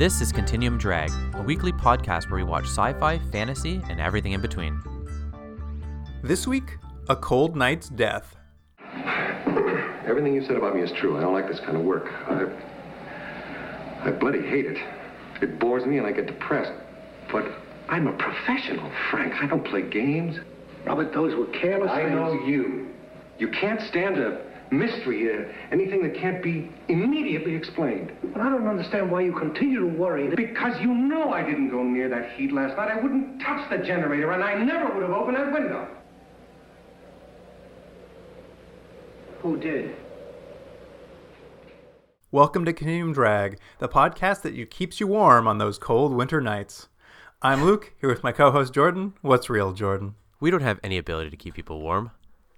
This is Continuum Drag, a weekly podcast where we watch sci fi, fantasy, and everything in between. This week, A Cold Night's Death. Everything you said about me is true. I don't like this kind of work. I, I bloody hate it. It bores me and I get depressed. But I'm a professional, Frank. I don't play games. Robert, those were careless I things. know you. You can't stand a mystery, uh, anything that can't be immediately explained. But I don't understand why you continue to worry. that- Because you know I didn't go near that heat last night. I wouldn't touch the generator, and I never would have opened that window. Who did? Welcome to Continuum Drag, the podcast that you keeps you warm on those cold winter nights. I'm Luke, here with my co-host Jordan. What's real, Jordan? We don't have any ability to keep people warm.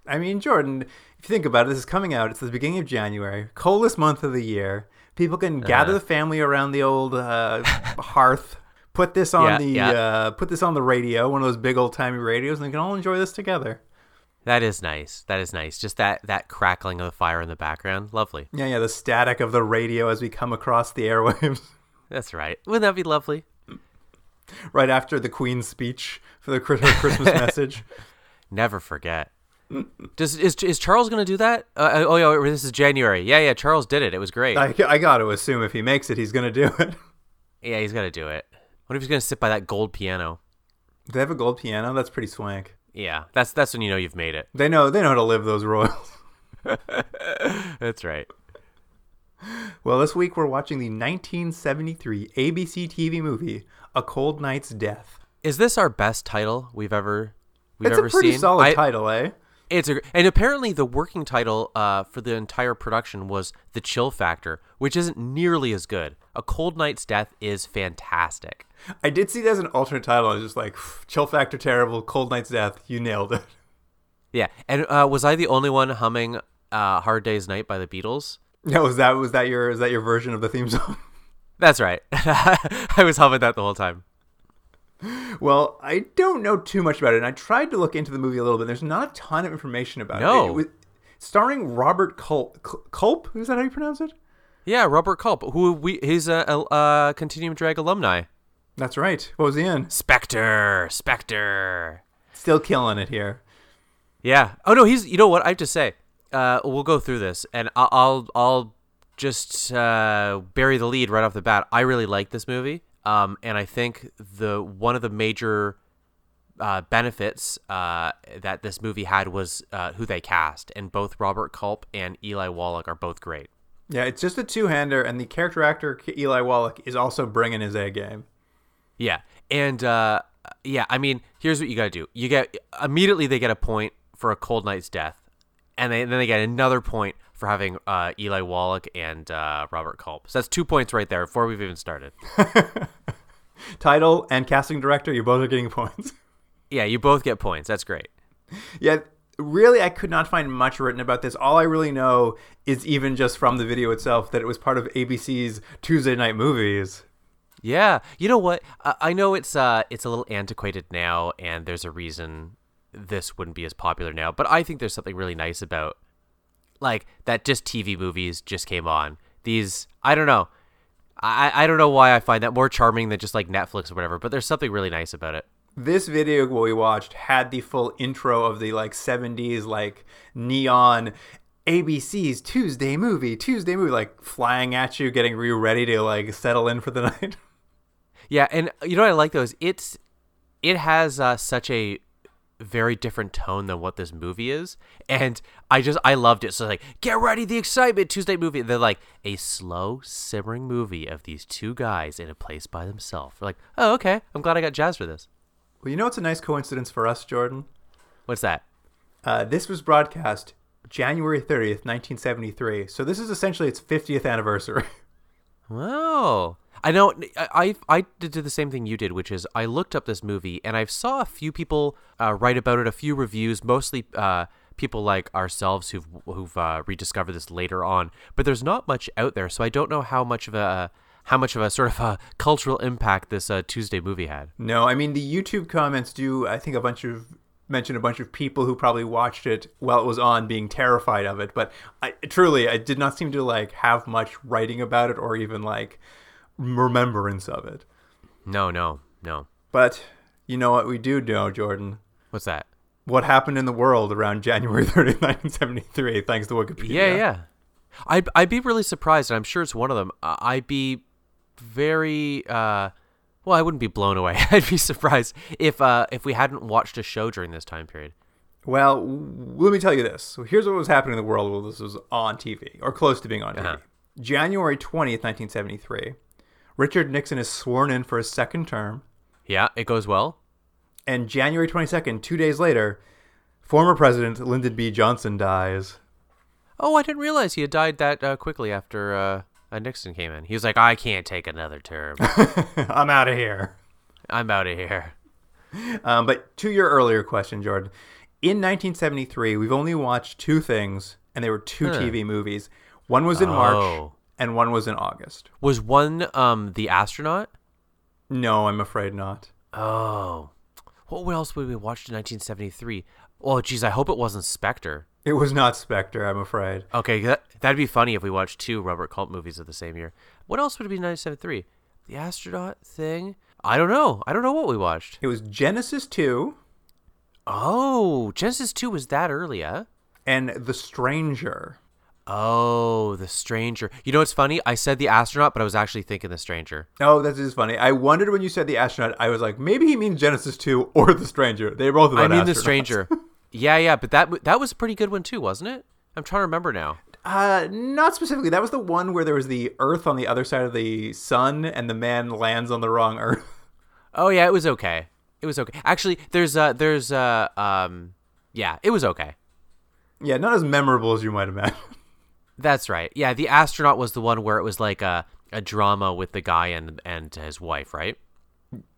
I mean, Jordan, if you think about it, this is coming out. It's the beginning of January, coldest month of the year. People can gather the family around the old uh, hearth, put this on Yeah, the yeah. Uh, put this on the radio, one of those big old timey radios, and they can all enjoy this together. That is nice. That is nice. Just that that crackling of the fire in the background. Lovely. Yeah, yeah, the static of the radio as we come across the airwaves. That's right. Wouldn't that be lovely? right after the Queen's speech for the her Christmas message. Never forget. Does is is Charles going to do that? Uh, oh yeah, this is January. Yeah, yeah. Charles did it. It was great. I, I got to assume if he makes it, he's going to do it. yeah, he's got to do it. What if he's going to sit by that gold piano? Do they have a gold piano? That's pretty swank. Yeah, that's that's when you know you've made it. They know they know how to live those royals. That's right. Well, this week we're watching the 1973 ABC TV movie A Cold Night's Death. Is this our best title we've ever we've It's ever a pretty seen? solid I- title, eh? It's a, and apparently the working title uh, for the entire production was The Chill Factor, which isn't nearly as good. A Cold Night's Death is fantastic. I did see that as an alternate title. I was just like, chill factor terrible, Cold Night's Death. You nailed it. Yeah, and uh, was I the only one humming uh, "Hard Day's Night" by the Beatles? Yeah, was that was that your is that your version of the theme song? That's right. I was humming that the whole time. Well, I don't know too much about it, and I tried to look into the movie a little bit. There's not a ton of information about No. it. it starring Robert Culp. Culp? Is that how you pronounce it? Yeah, Robert Culp, who we he's a, a, a Continuum Drag alumni. That's right. What was he in? Spectre, Spectre. Still killing it here. Yeah. Oh no, he's. You know what I have to say. Uh, we'll go through this, and I'll I'll, I'll just uh, bury the lead right off the bat. I really like this movie, um, and I think the one of the major uh, benefits uh, that this movie had was uh, who they cast, and both Robert Culp and Eli Wallach are both great. Yeah, it's just a two-hander, and the character actor Eli Wallach is also bringing his A game. Yeah, and uh, yeah, I mean, here's what you got to do: you get immediately they get a point for a cold night's death, and they, then they get another point for having uh, Eli Wallach and uh, Robert Culp. So that's two points right there before we've even started. Title and casting director, you both are getting points. Yeah, you both get points. That's great. yeah, really, I could not find much written about this. All I really know is even just from the video itself that it was part of ABC's Tuesday Night Movies. Yeah, you know what? I, I know it's uh it's a little antiquated now, and there's a reason this wouldn't be as popular now. But I think there's something really nice about like that. Just TV movies just came on. These I don't know. I I don't know why I find that more charming than just like Netflix or whatever. But there's something really nice about it. This video we watched had the full intro of the like 70s like neon ABC's Tuesday movie, Tuesday movie like flying at you, getting you ready to like settle in for the night. Yeah, and you know what I like though is it's it has uh, such a very different tone than what this movie is, and I just I loved it. So like, get ready, the excitement Tuesday movie. They're like a slow simmering movie of these two guys in a place by themselves. We're like, oh okay, I'm glad I got jazz for this. well, you know it's a nice coincidence for us, Jordan. What's that? Uh, this was broadcast January 30th, 1973. So this is essentially its 50th anniversary. Oh, I know. I I did the same thing you did, which is I looked up this movie and I saw a few people uh, write about it, a few reviews, mostly uh, people like ourselves who've who've uh, rediscovered this later on. But there's not much out there, so I don't know how much of a how much of a sort of a cultural impact this uh, Tuesday movie had. No, I mean the YouTube comments do. I think a bunch of mention a bunch of people who probably watched it while it was on, being terrified of it. But I truly, I did not seem to like have much writing about it or even like remembrance of it. No, no, no. But you know what we do know, Jordan? What's that? What happened in the world around January 30th, 1973, thanks to Wikipedia. Yeah, yeah. I'd I'd be really surprised, and I'm sure it's one of them. I'd be very uh, well. I wouldn't be blown away. I'd be surprised if uh, if we hadn't watched a show during this time period. Well, w- let me tell you this. So here's what was happening in the world while this was on TV, or close to being on TV. Uh-huh. January 20th, 1973, Richard Nixon is sworn in for his second term. Yeah, it goes well. And January 22nd, two days later, former President Lyndon B. Johnson dies. Oh, I didn't realize he had died that uh, quickly after uh, uh, Nixon came in. He was like, "I can't take another term. I'm out of here. I'm out of here." Um, but to your earlier question, Jordan, in 1973, we've only watched two things, and they were two Huh. TV movies. One was in March, Oh. And one was in August. Was one um the astronaut? No, I'm afraid not. Oh, what else would we watched in 1973? Oh, geez, I hope it wasn't Spectre. It was not Spectre, I'm afraid. Okay, that, that'd be funny if we watched two Robert Culp movies of the same year. What else would it be 1973? The astronaut thing? I don't know. I don't know what we watched. It was Genesis 2 Oh, Genesis 2 was that early, huh? and The Stranger. Oh, The Stranger. You know what's funny? I said The Astronaut, but I was actually thinking The Stranger. Oh, that is just funny. I wondered when you said The Astronaut, I was like, maybe he means Genesis 2 or The Stranger. They both about I mean The. Stranger. yeah, yeah, but that that was a pretty good one too, wasn't it? I'm trying to remember now. Uh, not specifically. That was the one where there was the Earth on the other side of the sun, and the man lands on the wrong Earth. Oh yeah, it was okay. It was okay. Actually, there's uh there's uh um yeah, it was okay. yeah, not as memorable as you might imagine. That's right. Yeah, the astronaut was the one where it was like a a drama with the guy and and his wife, right?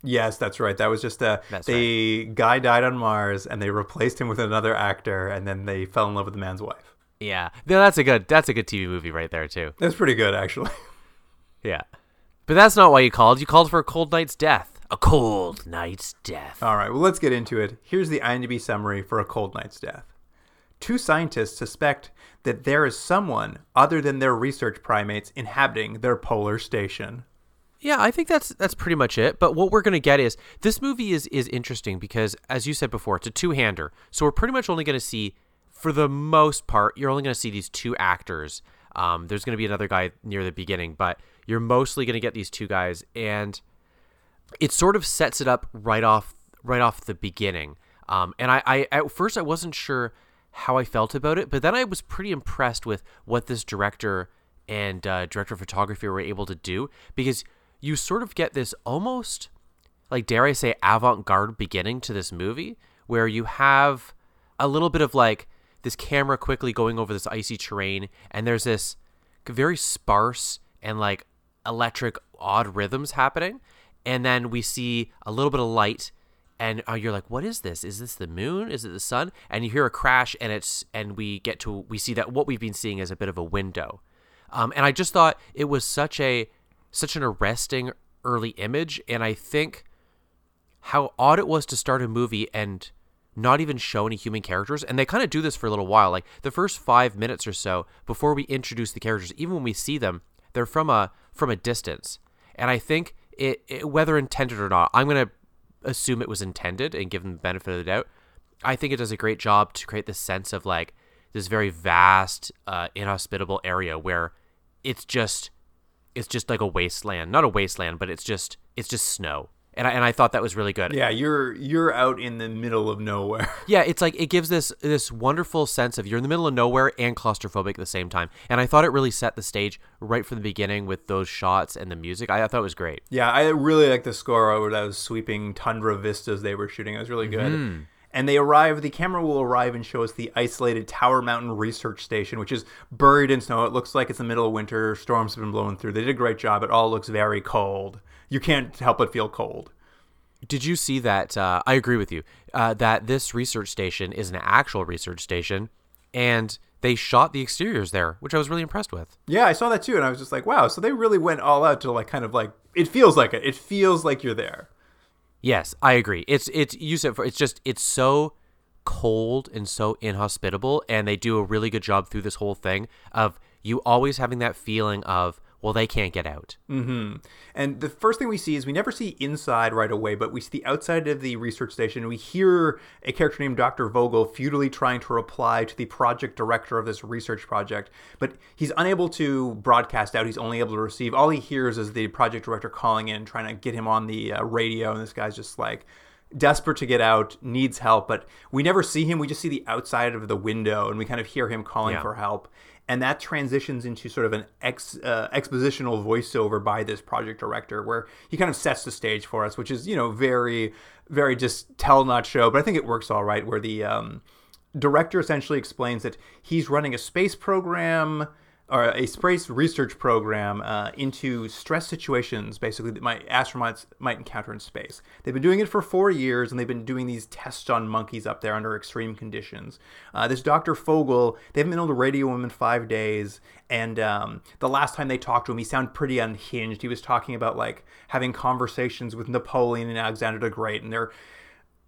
yes, that's right. That was just uh, That's the guy died on Mars, and they replaced him with another actor, and then they fell in love with the man's wife. Yeah. No, that's a good that's a good TV movie right there too. That's pretty good, actually. Yeah. But that's not why you called. You called for a cold night's death. A cold night's death. All right, well, let's get into it. Here's the IMDb summary for A Cold Night's Death. Two scientists suspect that there is someone other than their research primates inhabiting their polar station. Yeah, I think that's that's pretty much it. But what we're gonna get is this movie is is interesting because, as you said before, it's a two hander. So we're pretty much only gonna see, for the most part, you're only gonna see these two actors. Um, there's gonna be another guy near the beginning, but you're mostly gonna get these two guys, and it sort of sets it up right off right off the beginning. Um, and I, I at first I wasn't sure how I felt about it, but then I was pretty impressed with what this director and uh, director of photography were able to do because you sort of get this almost like dare I say avant-garde beginning to this movie where you have a little bit of like this camera quickly going over this icy terrain and there's this very sparse and like electric odd rhythms happening. And then we see a little bit of light and uh, you're like what is this is this the moon is it the sun and you hear a crash and it's and we get to we see that what we've been seeing is a bit of a window um, and i just thought it was such a such an arresting early image and i think how odd it was to start a movie and not even show any human characters. And they kind of do this for a little while. Like the first five minutes or so before we introduce the characters, even when we see them, they're from a from a distance. And I think it, it whether intended or not, I'm gonna assume it was intended and give them the benefit of the doubt. I think it does a great job to create this sense of like this very vast, uh, inhospitable area where it's just it's just like a wasteland. Not a wasteland, but it's just it's just snow. And I, and I thought that was really good. Yeah, you're you're out in the middle of nowhere. Yeah, it's like it gives this this wonderful sense of you're in the middle of nowhere and claustrophobic at the same time. And I thought it really set the stage right from the beginning with those shots and the music. I, I thought it was great. Yeah, I really like the score over those sweeping tundra vistas they were shooting. It was really good. Mm-hmm. And they arrive, the camera will arrive and show us the isolated Tower Mountain Research Station, which is buried in snow. It looks like it's the middle of winter. Storms have been blowing through. They did a great job. It all looks very cold. You can't help but feel cold. Did you see that? Uh, I agree with you uh, that this research station is an actual research station, and they shot the exteriors there, which I was really impressed with. Yeah, I saw that too, and I was just like, wow. So they really went all out to like kind of like it feels like it. It feels like you're there. Yes, I agree. It's it's you said for it's just it's so cold and so inhospitable, and they do a really good job through this whole thing of you always having that feeling of well, they can't get out. Mm-hmm. And the first thing we see is we never see inside right away, but we see the outside of the research station. We hear a character named Dr. Vogel futilely trying to reply to the project director of this research project, but he's unable to broadcast out. He's only able to receive. All he hears is the project director calling in, trying to get him on the uh, radio, and this guy's just like desperate to get out, needs help, but we never see him. We just see the outside of the window, and we kind of hear him calling Yeah. for help and that transitions into sort of an ex, uh, expositional voiceover by this project director where he kind of sets the stage for us which is you know very very just tell not show but i think it works all right where the um, director essentially explains that he's running a space program or a space research program uh, into stress situations, basically that my astronauts might encounter in space. They've been doing it for four years, and they've been doing these tests on monkeys up there under extreme conditions. Uh, this Dr. Vogel, they haven't been able to radio him in five days, and um, the last time they talked to him, he sounded pretty unhinged. He was talking about like having conversations with Napoleon and Alexander the Great, and they're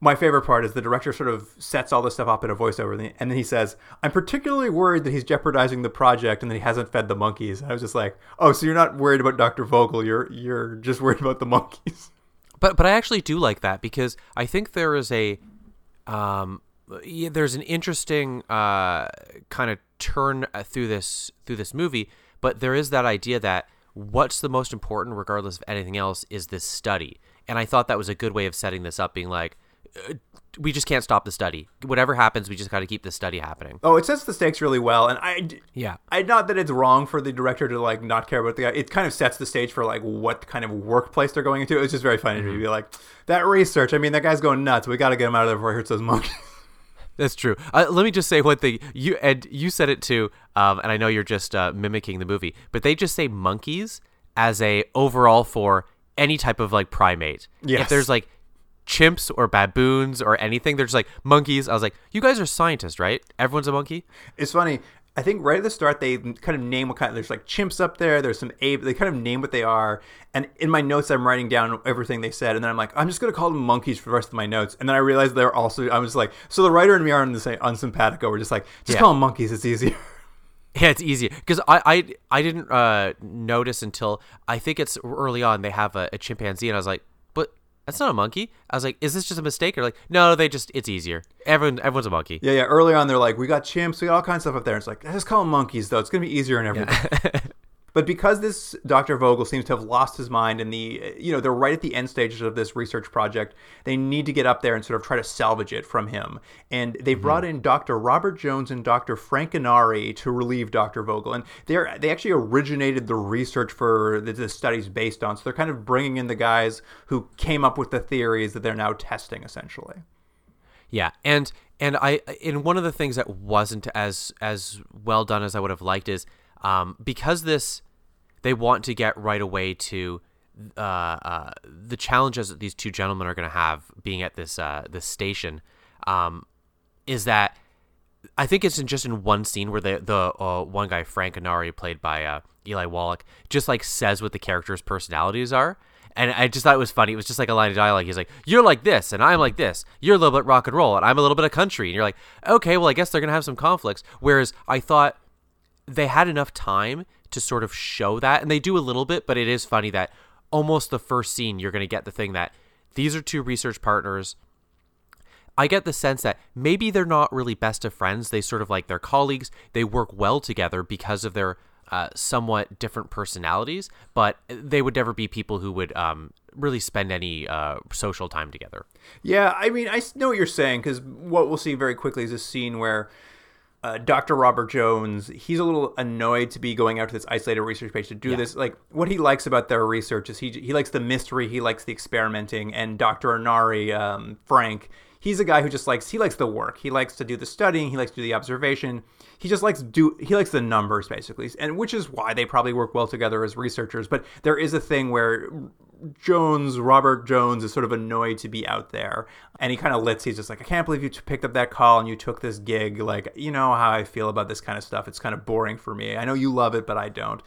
my favorite part is the director sort of sets all this stuff up in a voiceover and then he says i'm particularly worried that he's jeopardizing the project and that he hasn't fed the monkeys And i was just like oh so you're not worried about dr vogel you're you're just worried about the monkeys But but I actually do like that because I think there is a um there's an interesting uh kind of turn uh, through this through this movie, but there is that idea that what's the most important regardless of anything else is this study. And I thought that was a good way of setting this up being like we just can't stop the study. Whatever happens, we just got to keep the study happening. oh it sets the stakes really well and i Yeah. I not that it's wrong for the director to like not care about the guy. It kind of sets the stage for like what kind of workplace they're going into. It's just very funny to me. Be like that research. I mean, that guy's going nuts. We got to get him out of there before he hurts those monkeys. That's true. Uh, let me just say one thing. You and you said it too, um, and I know you're just uh, mimicking the movie, but they just say monkeys as a overall for any type of like primate. If there's like chimps or baboons or anything, they're just like monkeys. I was like, you guys are scientists, right? Everyone's a monkey. It's funny. I think right at the start they kind of name what kind. There's like chimps up there. There's some ape. They kind of name what they are. And in my notes, I'm writing down everything they said. And then I'm like, I'm just gonna call them monkeys for the rest of my notes. And then I realized they're also. I was like, so the writer and me are on the same unsympatico. We're just like, just Yeah. call them monkeys. It's easier. Yeah, it's easier because I, I I didn't uh, notice until I think it's early on they have a, a chimpanzee and I was like, that's not a monkey. I was like, is this just a mistake or like no? They just it's easier. Everyone everyone's a monkey. yeah, yeah. Early on, they're like, we got chimps. We got all kinds of stuff up there. It's like, just call them monkeys though. It's gonna be easier and everything. But because this Dr. Vogel seems to have lost his mind and the, you know, they're right at the end stages of this research project, they need to get up there and sort of try to salvage it from him. And they brought in Dr. Robert Jones and Dr. Frank Enari to relieve Dr. Vogel. And they're, they actually originated the research for that the study's based on. So they're kind of bringing in the guys who came up with the theories that they're now testing, essentially. Yeah, and and I and one of the things that wasn't as as well done as I would have liked is um, because this they want to get right away to uh, uh, the challenges that these two gentlemen are going to have being at this uh, this station um, is that I think it's in just in one scene where the the uh, one guy Frank Enari played by uh, Eli Wallach just like says what the characters' personalities are. And I just thought it was funny. It was just like a line of dialogue. He's like, "You're like this, and I'm like this. You're a little bit rock and roll, and I'm a little bit of country." And you're like, "Okay, well, I guess they're gonna have some conflicts." Whereas I thought they had enough time to sort of show that, and they do a little bit, but it is funny that almost the first scene you're gonna get the thing that these are two research partners. I get the sense that maybe they're not really best of friends. They sort of like their colleagues. They work well together because of their uh, somewhat different personalities, but they would never be people who would um, really spend any uh, social time together. Yeah, I mean, I know what you're saying because what we'll see very quickly is a scene where uh, Dr. Robert Jones, he's a little annoyed to be going out to this isolated research base to do Yeah. this. Like, what he likes about their research is he he likes the mystery, he likes the experimenting, and Dr. Enari, um, Frank, he's a guy who just likes he likes the work. He likes to do the studying, he likes to do the observation. He just likes do he likes the numbers basically, and which is why they probably work well together as researchers. But there is a thing where Jones, Robert Jones, is sort of annoyed to be out there, and he kind of lets. He's just like, I can't believe you t- picked up that call and you took this gig. Like, you know how I feel about this kind of stuff. It's kind of boring for me. I know you love it, but I don't.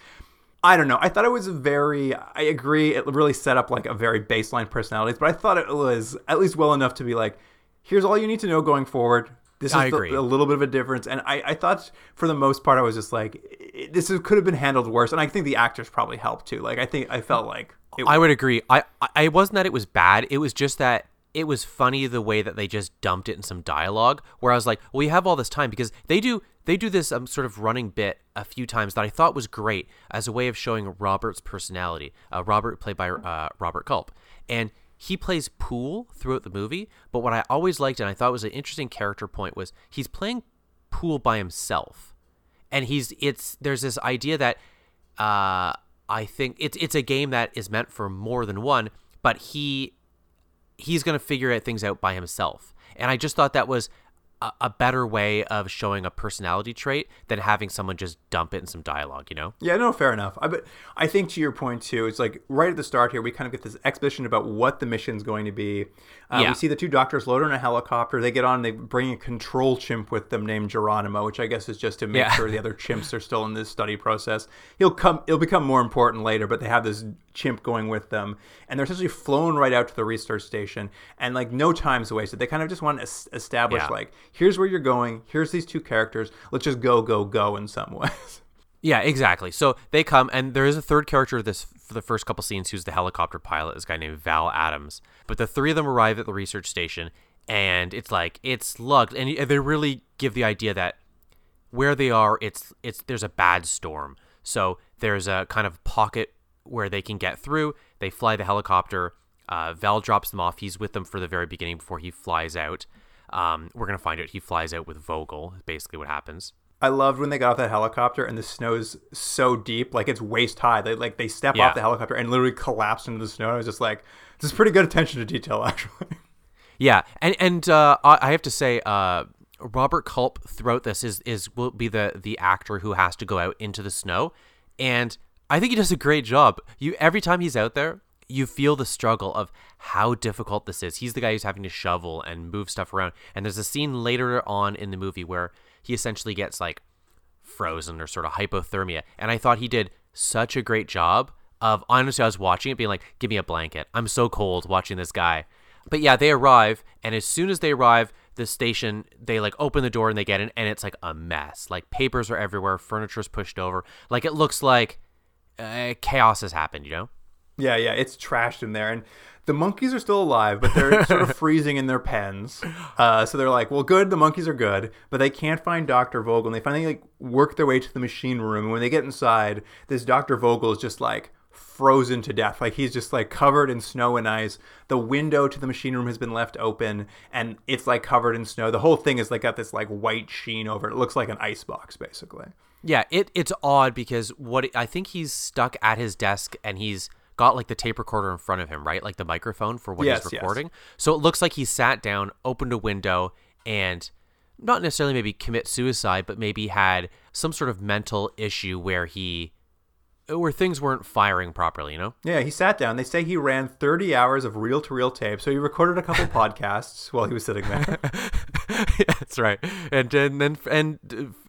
I don't know. I thought it was very. I agree. It really set up like a very baseline personalities, but I thought it was at least well enough to be like, here's all you need to know going forward. This is I the- agree. a little bit of a difference, and I, I thought for the most part I was just like, it, this is, could have been handled worse, and I think the actors probably helped too. Like I think I felt like it, I would agree. I, I it wasn't that it was bad. It was just that it was funny the way that they just dumped it in some dialogue. Where I was like, well, we have all this time because they do they do this um, sort of running bit a few times that I thought was great as a way of showing Robert's personality. Uh, Robert played by uh, Robert Culp, and he plays pool throughout the movie. But what I always liked and I thought was an interesting character point was he's playing pool by himself and he's it's there's this idea that uh I think it's it's a game that is meant for more than one, but he he's going to figure out things out by himself. And I just thought that was a, a better way of showing a personality trait than having someone just dump it in some dialogue, you know? Yeah, no, fair enough. I, but I think to your point too, it's like right at the start here, we kind of get this exposition about what the mission's going to be. Uh, Yeah. We see the two doctors load on a helicopter. They get on. They bring a control chimp with them named Geronimo, which I guess is just to make Yeah. sure the other chimps are still in this study process. He'll come. It'll become more important later, but they have this chimp going with them, and they're essentially flown right out to the research station, and like no time's wasted. They kind of just want to establish Yeah. like here's where you're going. Here's these two characters. Let's just go, go, go in some ways. Yeah, exactly. So they come, and there is a third character this for the first couple scenes who's the helicopter pilot, this guy named Val Adams. But the three of them arrive at the research station, and it's like it's lugged, and they really give the idea that where they are, it's it's there's a bad storm. So there's a kind of pocket where they can get through. They fly the helicopter. Uh, Val drops them off. He's with them for the very beginning before he flies out. Um, we're gonna find out he flies out with Vogel. Basically, what happens. I loved when they got off that helicopter and the snow's so deep, like it's waist high. They like they step Yeah. off the helicopter and literally collapse into the snow. I was just like, this is pretty good attention to detail, actually. Yeah, and and uh, I I have to say, uh, Robert Culp throughout this is is will be the the actor who has to go out into the snow, and I think he does a great job. You every time he's out there, you feel the struggle of how difficult this is. He's the guy who's having to shovel and move stuff around, and there's a scene later on in the movie where he essentially gets like frozen or sort of hypothermia. And I thought he did such a great job of honestly I was watching it being like, give me a blanket. I'm so cold watching this guy. But yeah, they arrive and as soon as they arrive, the station they like open the door and they get in and it's like a mess. Like papers are everywhere, furniture's pushed over. Like it looks like uh, chaos has happened, you know? Yeah, yeah, it's trashed in there, and the monkeys are still alive, but they're sort of freezing in their pens. Uh, so they're like, well, good, the monkeys are good, but they can't find Doctor Vogel, and they finally like work their way to the machine room. And when they get inside, this Doctor Vogel is just like frozen to death. Like he's just like covered in snow and ice. The window to the machine room has been left open and it's like covered in snow. The whole thing is like got this like white sheen over it. It looks like an ice box basically. Yeah, it it's odd because what I think he's stuck at his desk and he's got like the tape recorder in front of him, right? Like the microphone for what Yes, he's yes. recording. So it looks like he sat down, opened a window, and not necessarily maybe commit suicide, but maybe had some sort of mental issue where he where things weren't firing properly, you know? Yeah, he sat down. They say he ran 30 hours of reel to reel tape. So he recorded a couple podcasts while he was sitting there. That's right. And and then and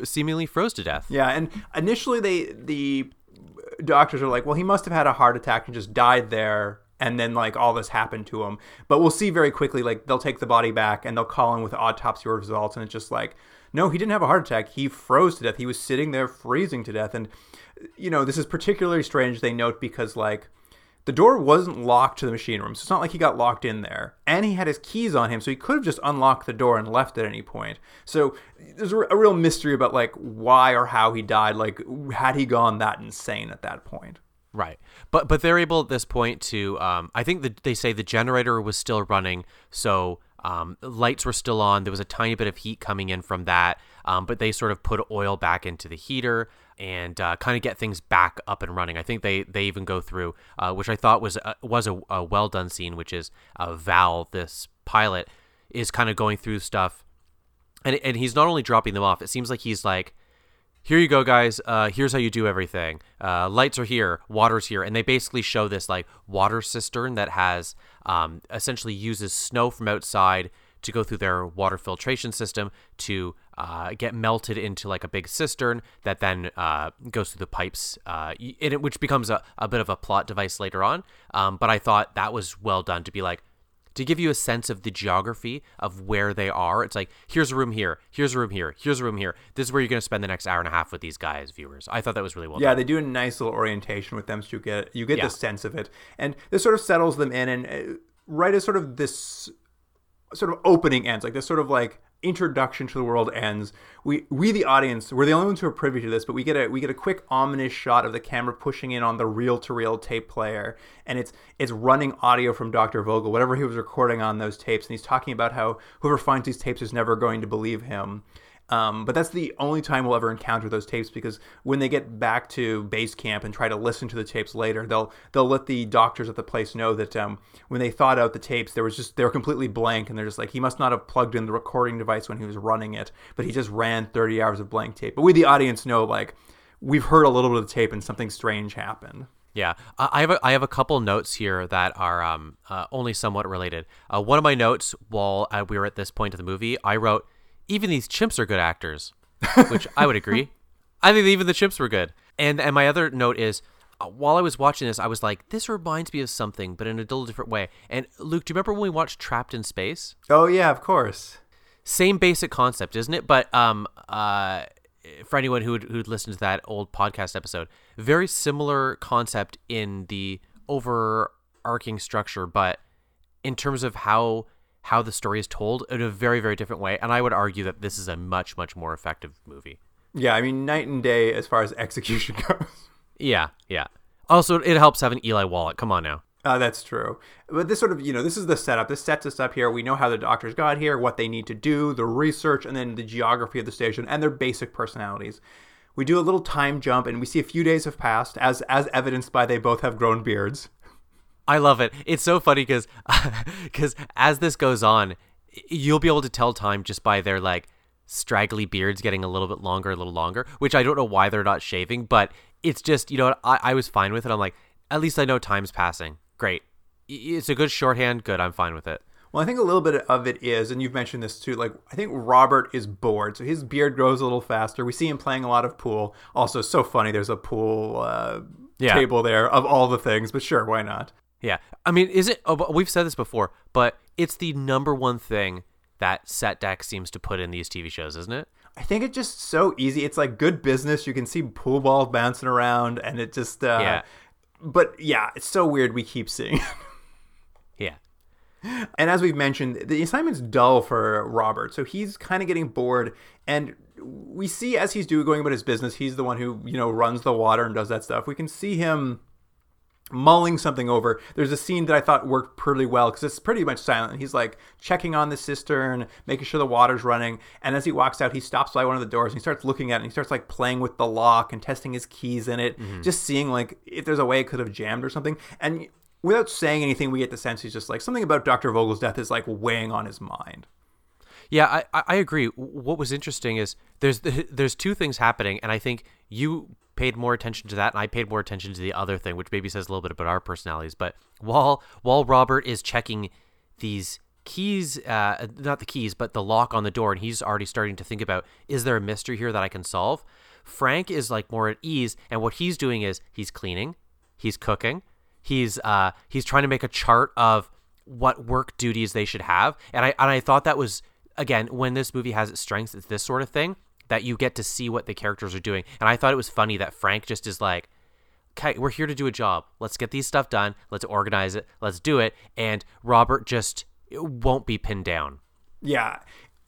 uh, seemingly froze to death. Yeah, and initially they the doctors are like, well, he must have had a heart attack and just died there, and then like all this happened to him. But we'll see very quickly, like they'll take the body back and they'll call in with autopsy results, and it's just like, no, he didn't have a heart attack. He froze to death. He was sitting there freezing to death, and you know this is particularly strange. They note because like. The door wasn't locked to the machine room, so it's not like he got locked in there. And he had his keys on him, so he could have just unlocked the door and left at any point. So there's a real mystery about like why or how he died. Like, had he gone that insane at that point? Right, but but they're able at this point to. Um, I think that they say the generator was still running, so um, lights were still on. There was a tiny bit of heat coming in from that, um, but they sort of put oil back into the heater and uh, kind of get things back up and running. I think they they even go through, uh, which I thought was a, was a, a well done scene, which is uh, Val, this pilot, is kind of going through stuff, and and he's not only dropping them off. It seems like he's like here you go guys uh, here's how you do everything uh, lights are here water's here and they basically show this like water cistern that has um, essentially uses snow from outside to go through their water filtration system to uh, get melted into like a big cistern that then uh, goes through the pipes uh, it, which becomes a, a bit of a plot device later on um, but i thought that was well done to be like to give you a sense of the geography of where they are. It's like here's a room here, here's a room here, here's a room here. This is where you're going to spend the next hour and a half with these guys, viewers. I thought that was really well Yeah, done. they do a nice little orientation with them, so you get you get Yeah. the sense of it, and this sort of settles them in, and uh, right as sort of this sort of opening ends, like this sort of like introduction to the world ends. We we the audience, we're the only ones who are privy to this, but we get a we get a quick ominous shot of the camera pushing in on the reel to reel tape player, and it's it's running audio from Dr. Vogel, whatever he was recording on those tapes, and he's talking about how whoever finds these tapes is never going to believe him. Um, but that's the only time we'll ever encounter those tapes because when they get back to base camp and try to listen to the tapes later, they'll they'll let the doctors at the place know that um, when they thought out the tapes, there was just they were completely blank, and they're just like he must not have plugged in the recording device when he was running it, but he just ran 30 hours of blank tape. But we, the audience, know like we've heard a little bit of the tape and something strange happened. Yeah, I have a, I have a couple notes here that are um, uh, only somewhat related. Uh, one of my notes while uh, we were at this point of the movie, I wrote, "Even these chimps are good actors," which I would agree. I think even the chimps were good. And and my other note is, uh, while I was watching this, I was like, "This reminds me of something, but in a little different way." And Luke, do you remember when we watched Trapped in Space? Oh yeah, of course. same basic concept, isn't it? But um, uh, for anyone who'd who'd listened to that old podcast episode, very similar concept in the overarching structure, but in terms of how how the story is told in a very very different way. And I would argue that this is a much much more effective movie. Yeah, I mean night and day as far as execution goes. Yeah, yeah. Also, it helps having Eli Wallach. Come on now. Uh, that's true. But this sort of, you know, this is the setup. This sets us up here. We know how the doctors got here, what they need to do, the research, and then the geography of the station and their basic personalities. We do a little time jump, and we see a few days have passed, as as evidenced by they both have grown beards. I love it. It's so funny because because as this goes on, you'll be able to tell time just by their like straggly beards getting a little bit longer, a little longer. Which I don't know why they're not shaving, but it's just you know what I, I was fine with it. I'm like, at least I know time's passing. Great. It's a good shorthand. Good. I'm fine with it. Well, I think a little bit of it is, and you've mentioned this too. Like, I think Robert is bored, so his beard grows a little faster. We see him playing a lot of pool. Also, so funny. There's a pool uh, Yeah. table there of all the things, but sure, why not? Yeah. I mean, is it? Oh, we've said this before, but it's the number one thing that set deck seems to put in these TV shows, isn't it? I think it's just so easy. It's like good business. You can see pool balls bouncing around, and it just uh, Yeah. But yeah, it's so weird. We keep seeing. it. Yeah. and as we've mentioned, the assignment's dull for Robert, so he's kind of getting bored. And we see as he's doing going about his business, he's the one who you know runs the water and does that stuff. We can see him mulling something over. There's a scene that I thought worked pretty well because it's pretty much silent. He's like checking on the cistern, making sure the water's running. And as he walks out, he stops by one of the doors and he starts looking at it and he starts like playing with the lock and testing his keys in it, mm-hmm. just seeing like if there's a way it could have jammed or something. And without saying anything, we get the sense he's just like something about Dr. Vogel's death is like weighing on his mind. Yeah, I, I I agree. What was interesting is there's there's two things happening, and I think you paid more attention to that, and I paid more attention to the other thing, which maybe says a little bit about our personalities. But while while Robert is checking these keys, uh, not the keys, but the lock on the door, and he's already starting to think about is there a mystery here that I can solve? Frank is like more at ease, and what he's doing is he's cleaning, he's cooking, he's uh he's trying to make a chart of what work duties they should have, and I and I thought that was again, when this movie has its strengths, it's this sort of thing that you get to see what the characters are doing. And I thought it was funny that Frank just is like, okay, we're here to do a job. Let's get these stuff done. Let's organize it. Let's do it. And Robert just won't be pinned down. Yeah.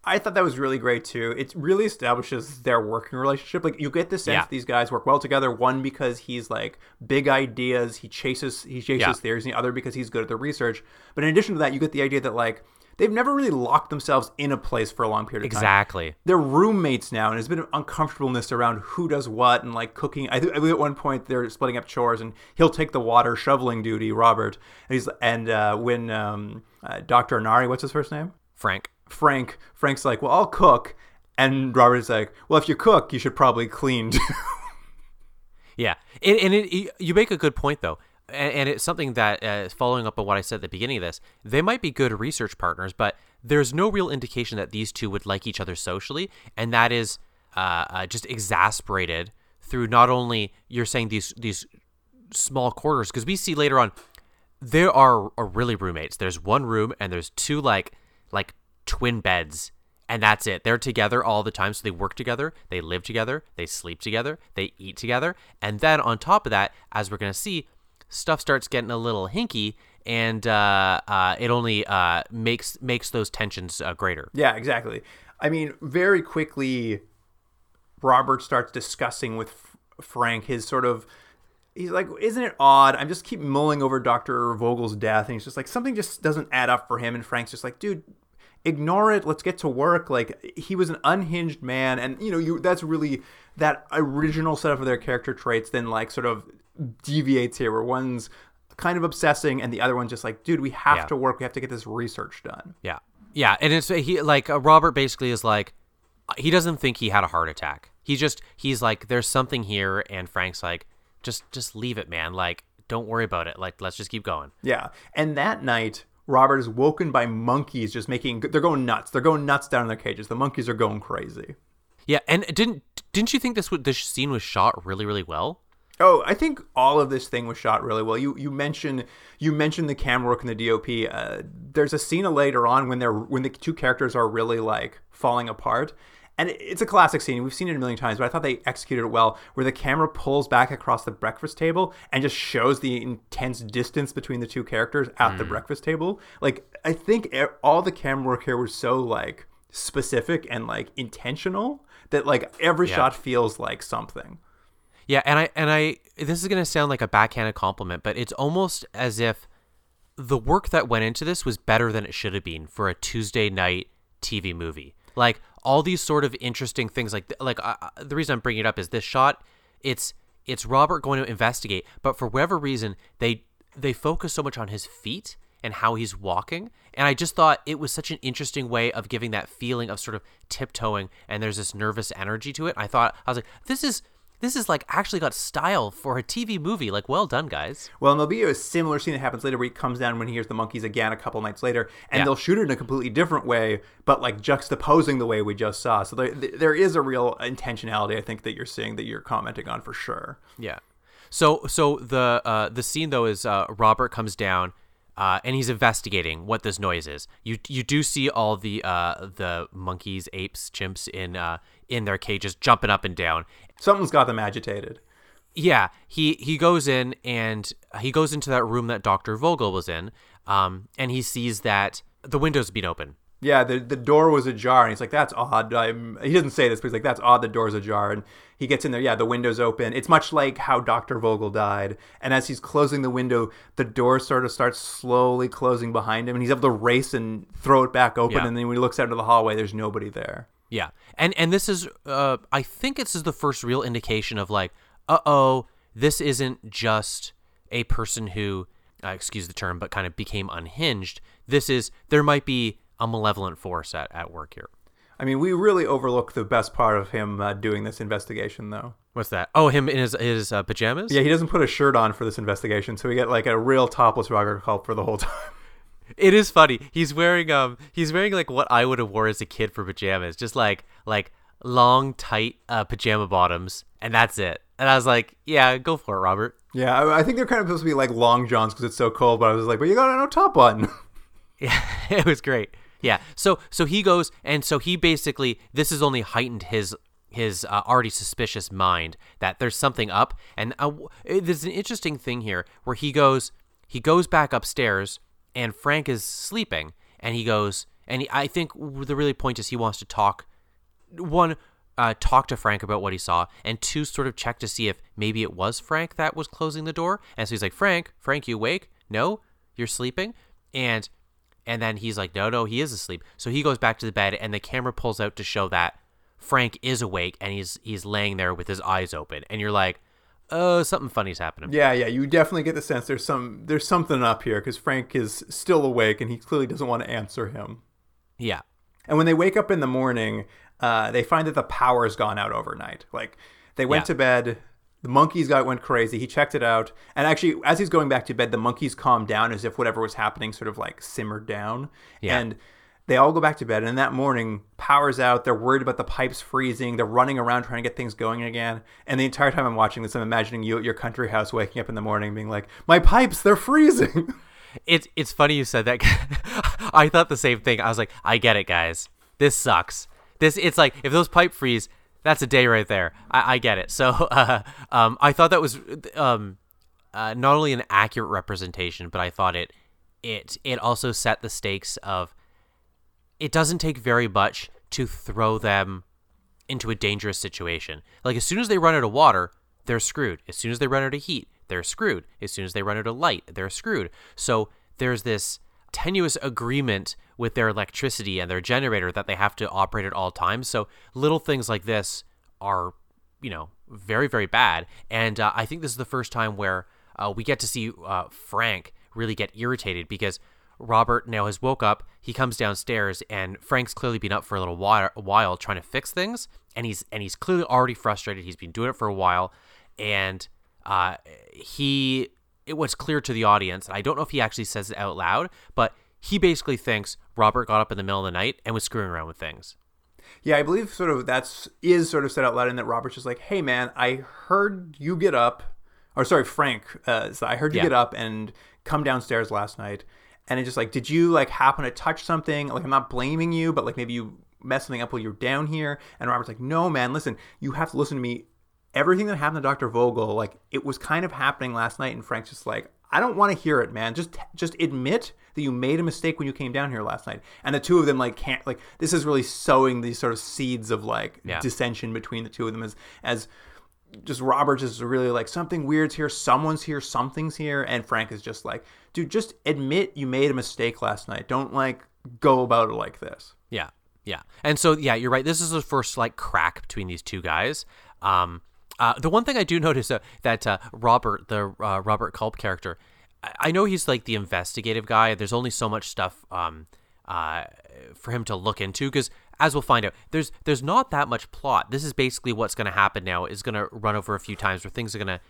I thought that was really great too. It really establishes their working relationship. Like you get the sense Yeah. these guys work well together. One because he's like big ideas, he chases he chases Yeah. theories, and the other because he's good at the research. But in addition to that, you get the idea that like they've never really locked themselves in a place for a long period of time. Exactly. They're roommates now, and there's been an uncomfortableness around who does what and like cooking. I think I think at one point they're splitting up chores, and he'll take the water shoveling duty, Robert, and he's and uh, when um, uh, Doctor Enari, what's his first name? Frank. Frank, Frank's like, well, I'll cook, and Robert's like, well, if you cook, you should probably clean too. Yeah, and, and it- you make a good point though, and, and it's something that uh, following up on what I said at the beginning of this, they might be good research partners, but there's no real indication that these two would like each other socially, and that is uh, uh, just exasperated through not only you're saying these these small quarters because we see later on there are, are really roommates. There's one room and there's two like like twin beds and that's it. They're together all the time, so they work together, they live together, they sleep together, they eat together, and then on top of that, as we're gonna see, stuff starts getting a little hinky, and uh, uh, it only uh, makes makes those tensions uh, greater. Yeah, exactly. I mean, very quickly, Robert starts discussing with F- Frank his sort of. He's like, isn't it odd? I'm just keep mulling over Dr. Vogel's death, and he's just like, something just doesn't add up for him. And Frank's just like, dude, ignore it. Let's get to work. Like, he was an unhinged man, and you know, you that's really that original setup of their character traits. Then like sort of deviates here, where one's kind of obsessing, and the other one's just like, dude, we have Yeah. to work. We have to get this research done. Yeah, yeah, and it's he like uh, Robert basically is like he doesn't think he had a heart attack. He just he's like there's something here, and Frank's like just just leave it, man. Like don't worry about it. Like let's just keep going. Yeah. And that night, Robert is woken by monkeys just making they're going nuts. They're going nuts down in their cages. The monkeys are going crazy. Yeah, and didn't didn't you think this would this scene was shot really really well? Oh, I think all of this thing was shot really well. You you mentioned you mentioned the camera work and the DOP. Uh, there's a scene later on when they're when the two characters are really like falling apart, and it's a classic scene. We've seen it a million times, but I thought they executed it well. Where the camera pulls back across the breakfast table and just shows the intense distance between the two characters at the breakfast table. Like I think all the camera work here was so like specific and like intentional that like every Yeah. shot feels like something. Yeah, and I and I this is gonna sound like a backhanded compliment, but it's almost as if the work that went into this was better than it should have been for a Tuesday night TV movie. Like all these sort of interesting things, like like uh, uh, the reason I'm bringing it up is this shot. It's it's Robert going to investigate, but for whatever reason they they focus so much on his feet and how he's walking, and I just thought it was such an interesting way of giving that feeling of sort of tiptoeing, and there's this nervous energy to it. I thought I was like, this is this is like actually got style for a TV movie. Like, well done, guys. Well, and there'll be a similar scene that happens later where he comes down when he hears the monkeys again a couple nights later, and Yeah. they'll shoot it in a completely different way, but like juxtaposing the way we just saw. So there, there is a real intentionality, I think, that you're seeing that you're commenting on for sure. Yeah. So so the uh, the scene though is uh, Robert comes down. Uh, and he's investigating what this noise is. You you do see all the uh, the monkeys, apes, chimps in uh, in their cages jumping up and down. Something's got them agitated. Yeah, he he goes in and he goes into that room that Doctor Vogel was in, um, and he sees that the window's been open. Yeah, the the door was ajar, and he's like, "That's odd." I'm, he doesn't say this, but he's like, "That's odd." The door's ajar, and he gets in there. Yeah, the window's open. It's much like how Doctor Vogel died. And as he's closing the window, the door sort of starts slowly closing behind him, and he's able to race and throw it back open. Yeah. And then when he looks out into the hallway, there's nobody there. Yeah, and and this is, uh, I think this is the first real indication of like, uh oh, this isn't just a person who, uh, excuse the term, but kind of became unhinged. This is there might be a malevolent force at, at work here. I mean, we really overlook the best part of him uh, doing this investigation, though. What's that? Oh, him in his his uh, pajamas. Yeah, he doesn't put a shirt on for this investigation, so we get like a real topless Roger Culp for the whole time. It is funny. He's wearing um he's wearing like what I would have wore as a kid for pajamas, just like like long tight uh, pajama bottoms, and that's it. And I was like, yeah, go for it, Robert. yeah, I, I think they're kind of supposed to be like long johns because it's so cold, but I was like, but you got no top on. Yeah, it was great. Yeah. So so he goes and so he basically this has only heightened his his uh, already suspicious mind that there's something up and uh, there's an interesting thing here where he goes he goes back upstairs and Frank is sleeping and he goes and he, I think the really point is he wants to talk one uh, talk to Frank about what he saw, and two sort of check to see if maybe it was Frank that was closing the door. And so he's like, Frank, Frank, you awake? No, you're sleeping. And and then he's like, no, no, he is asleep. So he goes back to the bed, and the camera pulls out to show that Frank is awake, and he's he's laying there with his eyes open. And you're like, oh, something funny's happening. yeah, yeah, you definitely get the sense there's some there's something up here because Frank is still awake and he clearly doesn't want to answer him. Yeah. And when they wake up in the morning, uh, they find that the power's gone out overnight. Like they went Yeah. to bed, the monkeys got went crazy. He checked it out, and actually, as he's going back to bed, the monkeys calmed down as if whatever was happening sort of like simmered down. Yeah. And they all go back to bed, and that morning, power's out. They're worried about the pipes freezing. They're running around trying to get things going again. And the entire time I'm watching this, I'm imagining you at your country house waking up in the morning, being like, "My pipes, they're freezing." it's it's funny you said that. I thought the same thing. I was like, I get it, guys. This sucks. This it's like if those pipe freeze, that's a day right there. I, I get it. So uh, um, I thought that was um, uh, not only an accurate representation, but I thought it it it also set the stakes of it doesn't take very much to throw them into a dangerous situation. Like as soon as they run out of water, they're screwed. As soon as they run out of heat, they're screwed. As soon as they run out of light, they're screwed. So there's this tenuous agreement with their electricity and their generator that they have to operate at all times. So little things like this are, you know, very, very bad. And uh, I think this is the first time where uh, we get to see uh, Frank really get irritated because Robert now has woke up. He comes downstairs, and Frank's clearly been up for a little while, while trying to fix things, and he's and he's clearly already frustrated. He's been doing it for a while, and uh, he it was clear to the audience. I don't know if he actually says it out loud, but he basically thinks Robert got up in the middle of the night and was screwing around with things. Yeah, I believe sort of that's is sort of said out loud in that Robert's just like, "Hey, man, I heard you get up, or sorry, Frank, uh, so I heard you Yeah. get up and come downstairs last night, and it's just like, did you like happen to touch something? Like, I'm not blaming you, but like maybe you messed something up while you're down here." And Robert's like, "No, man, listen, you have to listen to me. Everything that happened to Dr. Vogel, like it was kind of happening last night." And Frank's just like, "I don't want to hear it, man. Just just admit that you made a mistake when you came down here last night." And the two of them like can't like this is really sowing these sort of seeds of like Yeah. dissension between the two of them as as just Robert just really like something weird's here, someone's here, something's here, and Frank is just like, dude, just admit you made a mistake last night. Don't like go about it like this. Yeah, yeah, and so yeah, you're right. This is the first like crack between these two guys. Um, uh, the one thing I do notice uh, that uh, Robert, the uh, Robert Culp character, I-, I know he's like the investigative guy. There's only so much stuff um, uh, for him to look into because, as we'll find out, there's there's not that much plot. This is basically what's going to happen now. Is going to run over a few times where things are going to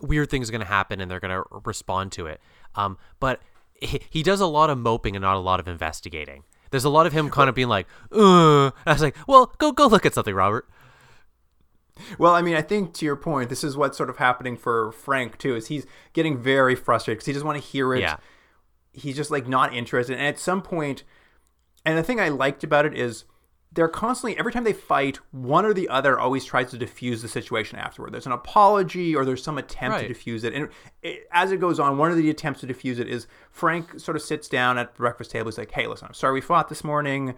weird things are going to happen and they're going to respond to it. Um, but he, he does a lot of moping and not a lot of investigating. There's a lot of him kind of being like, "Uh," I was like, "Well, go go look at something, Robert." Well, I mean, I think to your point, this is what's sort of happening for Frank too. Is he's getting very frustrated because he doesn't want to hear it. Yeah. He's just like not interested. And at some point, and the thing I liked about it is they're constantly every time they fight, one or the other always tries to diffuse the situation afterward. There's an apology or there's some attempt Right. to diffuse it. And it, as it goes on, one of the attempts to diffuse it is Frank sort of sits down at the breakfast table. He's like, "Hey, listen, I'm sorry we fought this morning.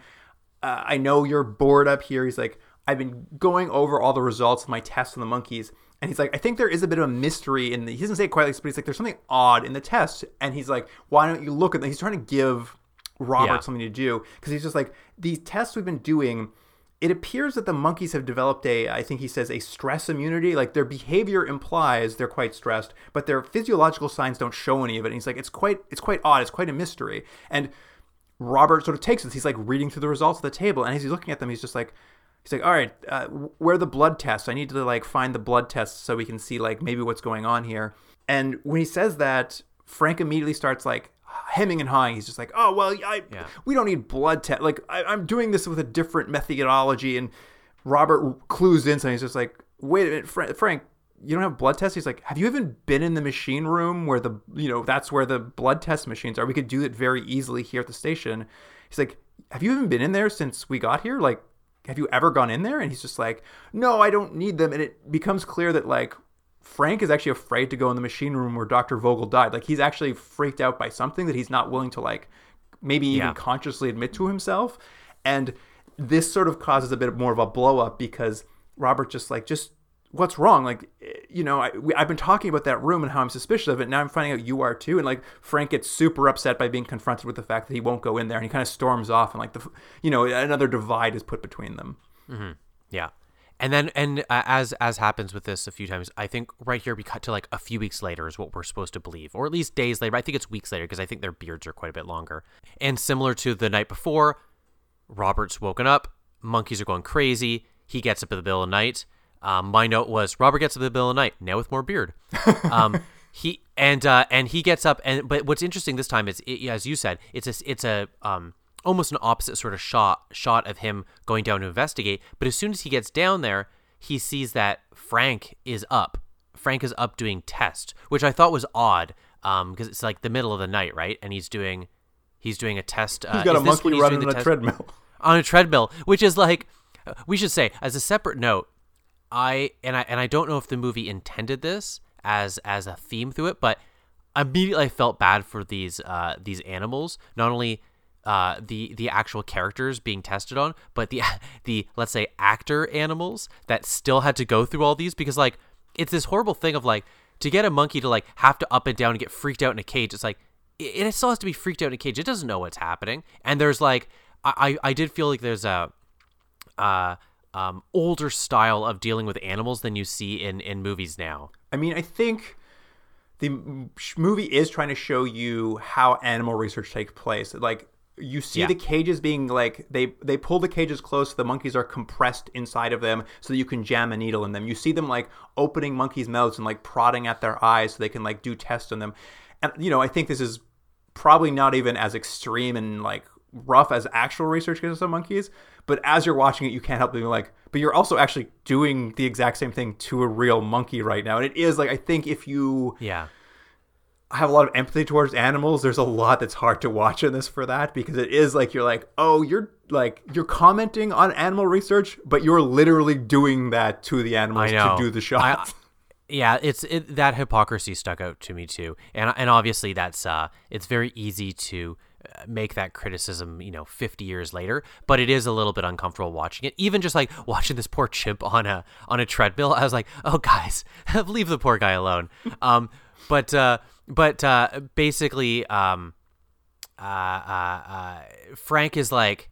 Uh, I know you're bored up here." He's like, "I've been going over all the results of my tests on the monkeys." And he's like, I think there is a bit of a mystery in the. He doesn't say it quite like this, but he's like, there's something odd in the test. And he's like, why don't you look at them? He's trying to give Robert Yeah. something to do because he's just like these tests we've been doing. It appears that the monkeys have developed a, I think he says, a stress immunity. Like their behavior implies they're quite stressed, but their physiological signs don't show any of it. And he's like, it's quite, it's quite odd. It's quite a mystery. And Robert sort of takes this. He's like reading through the results of the table, and as he's looking at them, he's just like, he's like, all right, uh, where are the blood tests? I need to like find the blood tests so we can see like maybe what's going on here. And when he says that, Frank immediately starts like hemming and hawing. He's just like, oh well, I, Yeah. we don't need blood test. Like I, I'm doing this with a different methodology. And Robert clues in, so he's just like, wait a minute, Fra- Frank. You don't have blood tests? He's like, have you even been in the machine room where the, you know, that's where the blood test machines are? We could do it very easily here at the station. He's like, have you even been in there since we got here? Like, have you ever gone in there? And he's just like, no, I don't need them. And it becomes clear that, like, Frank is actually afraid to go in the machine room where Dr. Vogel died. Like, he's actually freaked out by something that he's not willing to, like, maybe even Yeah. consciously admit to himself. And this sort of causes a bit more of a blow up because Robert just, like, just what's wrong? Like, you know, I, I've been talking about that room and how I'm suspicious of it. Now I'm finding out you are too. And like, Frank gets super upset by being confronted with the fact that he won't go in there, and he kind of storms off, and like the, you know, another divide is put between them. Yeah. And then, and uh, as as happens with this a few times, I think right here we cut to like a few weeks later is what we're supposed to believe, or at least days later. I think it's weeks later because I think their beards are quite a bit longer. And similar to the night before, Robert's woken up. Monkeys are going crazy. He gets up in the middle of the night. Um, my note was Robert gets up in the middle of the night now with more beard. Um, he and uh, and he gets up and but what's interesting this time is it, as you said it's a it's a um almost an opposite sort of shot shot of him going down to investigate. But as soon as he gets down there, he sees that Frank is up. Frank is up doing test, which I thought was odd um because it's like the middle of the night, right? And he's doing he's doing a test. Uh, He's got a monkey running on a test- treadmill. on a treadmill, which is like we should say as a separate note. I and I and I don't know if the movie intended this as as a theme through it, but immediately I felt bad for these uh these animals. Not only uh the the actual characters being tested on, but the the let's say actor animals that still had to go through all these because like it's this horrible thing of like to get a monkey to like have to up and down and get freaked out in a cage. It's like it, it still has to be freaked out in a cage. It doesn't know what's happening, and there's like I I I did feel like there's a uh, um, older style of dealing with animals than you see in in movies now. I mean, I think the movie is trying to show you how animal research takes place. Like you see Yeah. the cages being like they they pull the cages close, the monkeys are compressed inside of them so that you can jam a needle in them. You see them like opening monkeys' mouths and like prodding at their eyes so they can like do tests on them. And you know, I think this is probably not even as extreme and like rough as actual research gets on monkeys. But as you're watching it, you can't help but be like, but you're also actually doing the exact same thing to a real monkey right now. And it is like I think if you Yeah, have a lot of empathy towards animals, there's a lot that's hard to watch in this for that because it is like you're like, oh, you're like you're commenting on animal research, but you're literally doing that to the animals to do the I- yeah. It's it, that hypocrisy stuck out to me too, and and obviously that's uh, it's very easy to make that criticism, you know, 50 years later, but it is a little bit uncomfortable watching it. Even just like watching this poor chimp on a on a treadmill, I was like, "Oh guys, leave the poor guy alone." Um but uh but uh basically um uh uh, uh Frank is like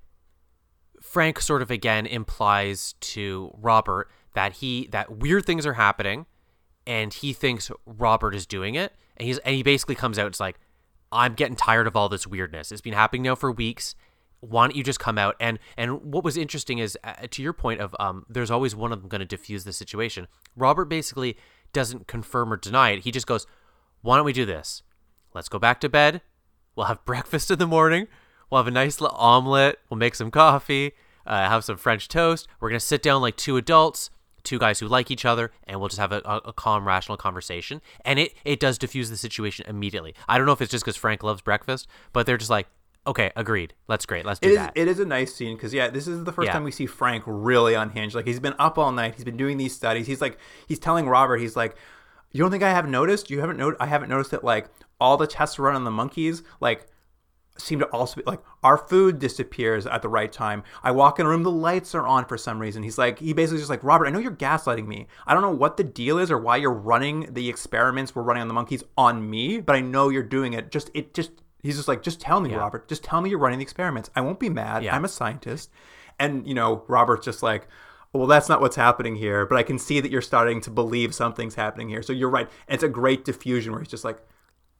Frank sort of again implies to Robert that he that weird things are happening and he thinks Robert is doing it and he's and he basically comes out it's like I'm getting tired of all this weirdness. It's been happening now for weeks. Why don't you just come out and and what was interesting is uh, to your point of um there's always one of them going to diffuse the situation. Robert basically doesn't confirm or deny it. He just goes, "Why don't we do this? Let's go back to bed. We'll have breakfast in the morning. We'll have a nice little omelet. We'll make some coffee. Uh, have some French toast. We're gonna sit down like two adults, two guys who like each other, and we'll just have a, a, calm, rational conversation. And it it does diffuse the situation immediately. I don't know if it's just because Frank loves breakfast, but they're just like, okay, agreed. That's great. Let's do It is, that. it is a nice scene because yeah, this is the first Yeah. time we see Frank really unhinged. Like he's been up all night. He's been doing these studies. He's like he's telling Robert, he's like, you don't think I haven't noticed? You haven't noticed? I haven't noticed that like all the tests run on the monkeys like seem to also be like our food disappears at the right time. I walk in a room, the lights are on for some reason. He's like, he basically just like, Robert, I know you're gaslighting me. I don't know what the deal is or why you're running the experiments we're running on the monkeys on me, but I know you're doing it. Just it just he's just like, just tell me, Yeah. Robert. Just tell me you're running the experiments. I won't be mad. Yeah. I'm a scientist. And you know, Robert's just like, well, that's not what's happening here, but I can see that you're starting to believe something's happening here. So you're right. And it's a great diffusion where he's just like,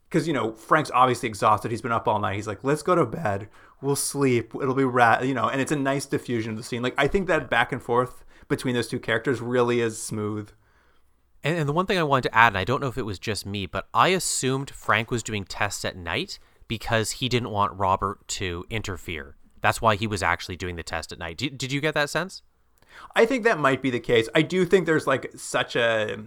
because you know Frank's obviously exhausted. He's been up all night. He's like, "Let's go to bed. We'll sleep. It'll be rat." You know, and it's a nice diffusion of the scene. Like I think that back and forth between those two characters really is smooth. And, and the one thing I wanted to add, and I don't know if it was just me, but I assumed Frank was doing tests at night because he didn't want Robert to interfere. That's why he was actually doing the test at night. Did, did you get that sense? I think that might be the case. I do think there's like such a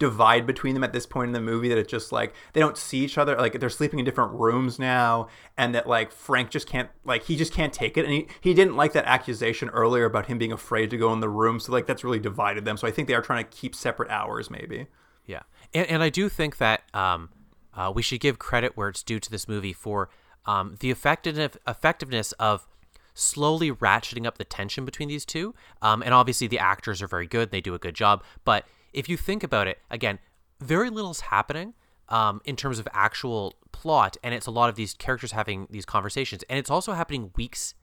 divide between them at this point in the movie that it's just like they don't see each other like they're sleeping in different rooms now and that like Frank just can't like he just can't take it and he, he didn't like that accusation earlier about him being afraid to go in the room so like that's really divided them so I think they are trying to keep separate hours maybe Yeah, and, and I do think that um, uh, we should give credit where it's due to this movie for um, the effectiveness effectiveness of slowly ratcheting up the tension between these two. Um, and obviously, the actors are very good; they do a good job. But if you think about it, again, very little's happening um, in terms of actual plot, and it's a lot of these characters having these conversations, and it's also happening weeks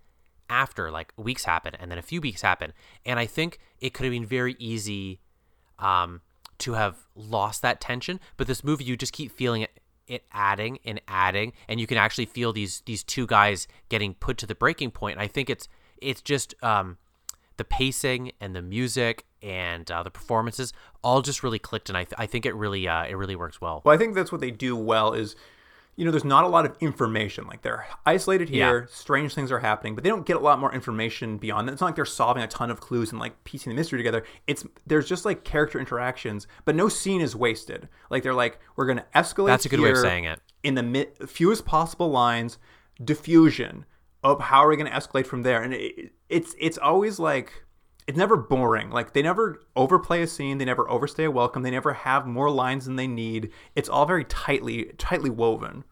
after, like weeks happen, and then a few weeks happen. And I think it could have been very easy um, to have lost that tension. But this movie, you just keep feeling it, it adding and adding, and you can actually feel these these two guys getting put to the breaking point. And I think it's it's just um, the pacing and the music and uh, the performances all just really clicked, and I, th- I think it really uh, it really works well. Well, I think that's what they do well is you know, there's not a lot of information. Like they're isolated here, Yeah. strange things are happening, but they don't get a lot more information beyond that. It's not like they're solving a ton of clues and like piecing the mystery together. It's there's just like character interactions, but no scene is wasted. Like they're like, we're gonna escalate. That's a good way of saying it. In the mi- fewest possible lines, diffusion of how are we gonna escalate from there, and it, it's it's always like it's never boring. Like they never overplay a scene, they never overstay a welcome, they never have more lines than they need. It's all very tightly tightly woven.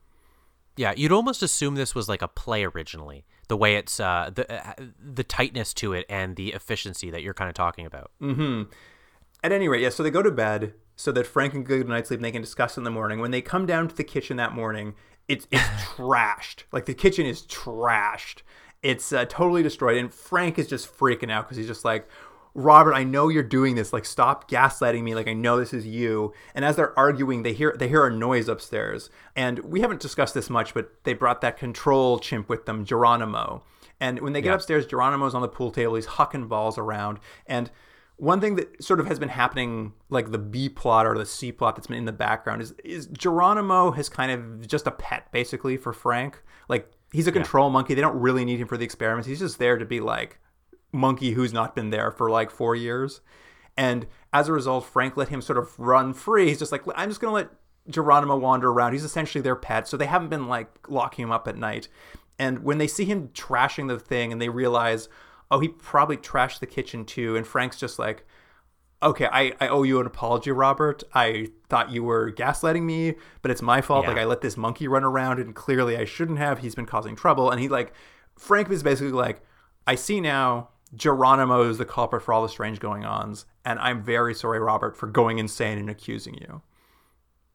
Yeah, you'd almost assume this was like a play originally. The way it's uh, the uh, the tightness to it and the efficiency that you're kind of talking about. At any rate, yeah, so they go to bed so that Frank and Good Night Sleep and they can discuss in the morning. When they come down to the kitchen that morning, it's it's trashed. Like the kitchen is trashed. It's uh, totally destroyed, and Frank is just freaking out because he's just like, Robert, I know you're doing this. Like, stop gaslighting me. Like, I know this is you. And as they're arguing, they hear they hear a noise upstairs, and we haven't discussed this much, but they brought that control chimp with them, Geronimo. And when they get Yeah. upstairs, Geronimo's on the pool table. He's hucking balls around, and one thing that sort of has been happening, like the B plot or the C plot that's been in the background, is is Geronimo has kind of just a pet basically for Frank. Like he's a control monkey. They don't really need him for the experiments. He's just there to be like monkey who's not been there for like four years. And as a result, Frank let him sort of run free. He's just like, I'm just gonna let Geronimo wander around. He's essentially their pet, so they haven't been like locking him up at night. And when they see him trashing the thing, and they realize, oh, he probably trashed the kitchen too, and Frank's just like, okay, I, I owe you an apology, Robert. I thought you were gaslighting me, but it's my fault. Yeah. Like I let this monkey run around, and clearly I shouldn't have. He's been causing trouble, and he like, Frank is basically like, I see now. Geronimo is the culprit for all the strange going ons, and I'm very sorry, Robert, for going insane and accusing you.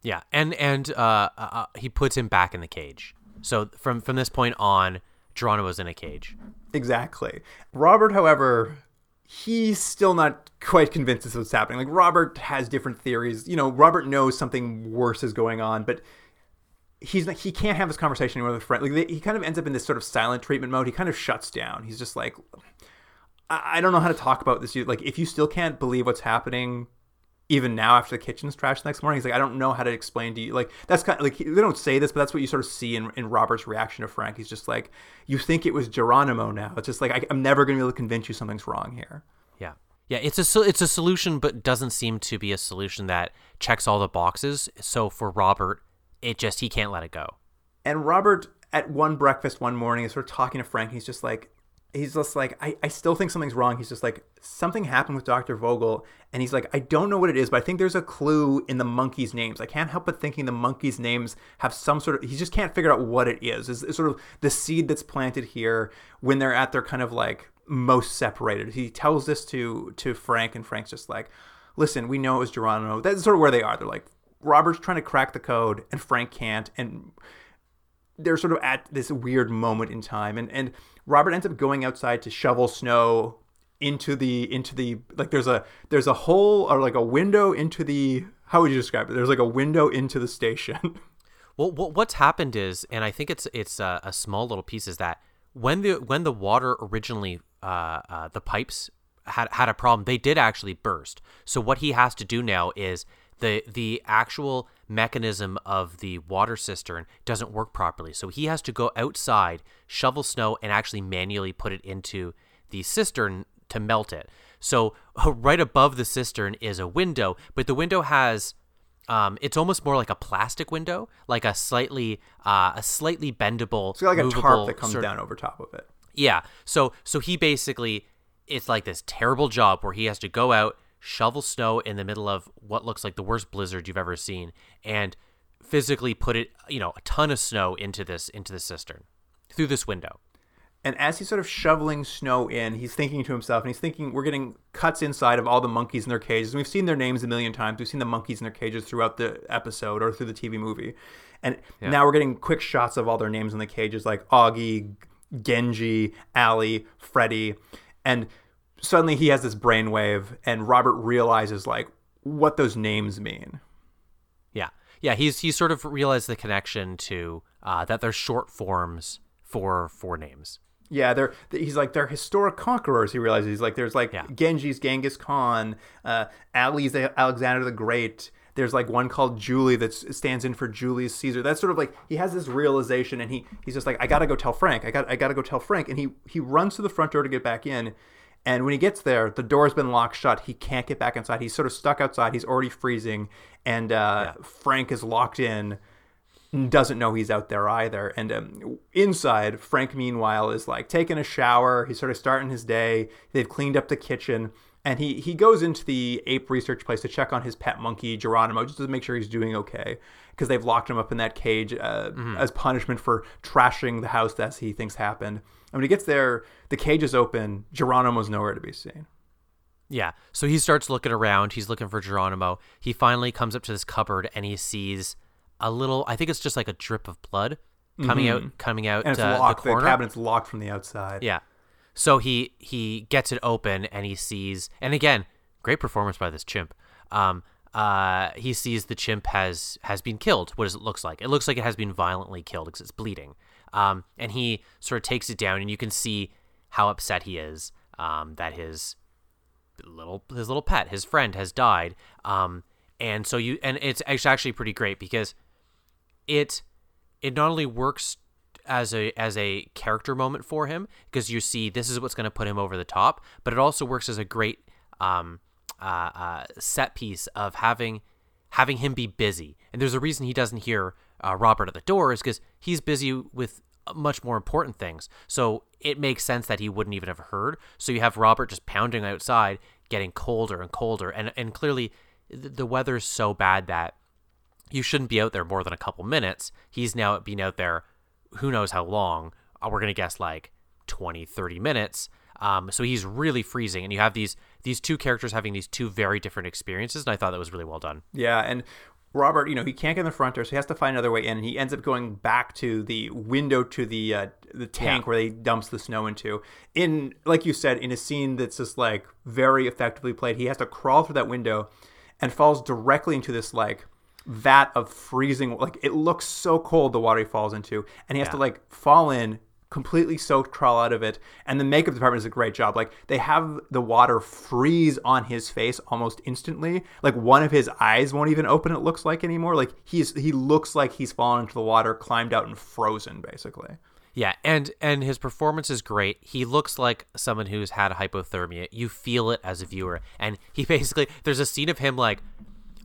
Yeah, and and uh, uh, uh, he puts him back in the cage. So from from this point on, Geronimo's in a cage. Exactly. Robert, however, he's still not quite convinced this is what's happening. Like Robert has different theories. You know, Robert knows something worse is going on, but he's not, he can't have this conversation anymore with a friend. Like they, he kind of ends up in this sort of silent treatment mode. He kind of shuts down. He's just like, I, I don't know how to talk about this. Like, if you still can't believe what's happening. Even now, after the kitchen's trashed the next morning, he's like, I don't know how to explain to you. Like, that's kind of like, they don't say this, but that's what you sort of see in, in Robert's reaction to Frank. He's just like, You think it was Geronimo now. It's just like, I, I'm never going to be able to convince you something's wrong here. Yeah, yeah. It's a it's a solution, but doesn't seem to be a solution that checks all the boxes. So for Robert, it just he can't let it go. And Robert, at one breakfast one morning, is sort of talking to Frank. He's just like, he's just like, I, I still think something's wrong. He's just like, something happened with Dr. Vogel. And he's like, I don't know what it is, but I think there's a clue in the monkeys' names. I can't help but thinking the monkeys' names have some sort of, he just can't figure out what it is. It's, it's sort of the seed that's planted here when they're at their kind of like most separated. He tells this to, to Frank, and Frank's just like, listen, we know it was Geronimo. That's sort of where they are. They're like, Robert's trying to crack the code, and Frank can't. And they're sort of at this weird moment in time and and Robert ends up going outside to shovel snow into the into the like there's a there's a hole or like a window into the how would you describe it there's like a window into the station Well, what, what's happened is, and I think it's it's a, a small little piece, is that when the when the water originally uh, uh, the pipes had had a problem, they did actually burst. So what he has to do now is the the actual mechanism of the water cistern doesn't work properly. So he has to go outside, shovel snow, and actually manually put it into the cistern to melt it. So right above the cistern is a window, but the window has um, it's almost more like a plastic window, like a slightly uh, a slightly bendable, it's got like a movable tarp that comes sort- down over top of it Yeah. So so he basically it's like this terrible job where he has to go out, shovel snow in the middle of what looks like the worst blizzard you've ever seen, and physically put it, you know, a ton of snow into this into the cistern through this window. And as he's sort of shoveling snow in, he's thinking to himself, and he's thinking, we're getting cuts inside of all the monkeys in their cages. And we've seen their names a million times. We've seen the monkeys in their cages throughout the episode or through the TV movie. And now we're getting quick shots of all their names in the cages, like Augie, Genji, Allie, Freddy. And suddenly he has this brainwave, and Robert realizes, like, what those names mean. Yeah, yeah. He's he sort of realized the connection to uh, that they're short forms for for names. Yeah, they're he's like they're historic conquerors. He realizes he's like there's like Yeah. Genji's Genghis Khan, uh, Ali's Alexander the Great. There's like one called Julie that stands in for Julius Caesar. That's sort of like he has this realization, and he he's just like, I gotta go tell Frank. I got I gotta go tell Frank, and he he runs to the front door to get back in. And when he gets there, the door's been locked shut. He can't get back inside. He's sort of stuck outside. He's already freezing, and uh, Frank is locked in doesn't know he's out there either. And um, inside, Frank, meanwhile, is like taking a shower. He's sort of starting his day. They've cleaned up the kitchen. And he, he goes into the ape research place to check on his pet monkey, Geronimo, just to make sure he's doing okay. Because they've locked him up in that cage uh, mm-hmm. as punishment for trashing the house as he thinks happened. And when he gets there, the cage is open. Geronimo's nowhere to be seen. Yeah. So he starts looking around. He's looking for Geronimo. He finally comes up to this cupboard and he sees a little. I think it's just like a drip of blood coming mm-hmm. out, coming out. And it's uh, locked. The, the cabinet's locked from the outside. Yeah. So he he gets it open and he sees, and again, great performance by this chimp. Um, uh, he sees the chimp has has been killed. What does it looks like? It looks like it has been violently killed because it's bleeding. Um, and he sort of takes it down, and you can see how upset he is um, that his little his little pet, his friend, has died. Um, and so you and it's actually pretty great because it it not only works as a as a character moment for him because you see this is what's going to put him over the top, but it also works as a great um, uh, uh, set piece of having having him be busy. And there's a reason he doesn't hear uh, Robert at the door is because he's busy with much more important things. So it makes sense that he wouldn't even have heard. So you have Robert just pounding outside, getting colder and colder, and and clearly the weather's so bad that you shouldn't be out there more than a couple minutes. He's now been out there who knows how long. Uh, we're going to guess like 20, 30 minutes. Um, so he's really freezing, and you have these these two characters having these two very different experiences, and I thought that was really well done. Yeah, and Robert, you know, he can't get in the front door, so he has to find another way in, and he ends up going back to the window to the uh, the tank yeah. where they dumps the snow into. In like you said, in a scene that's just like very effectively played, he has to crawl through that window and falls directly into this like vat of freezing like it looks so cold the water he falls into and he has yeah. to like fall in completely soaked crawl out of it and the makeup department does a great job like they have the water freeze on his face almost instantly like one of his eyes won't even open it looks like anymore like he's he looks like he's fallen into the water climbed out and frozen basically yeah, and and his performance is great. He looks like someone who's had hypothermia. You feel it as a viewer, and he basically there's a scene of him like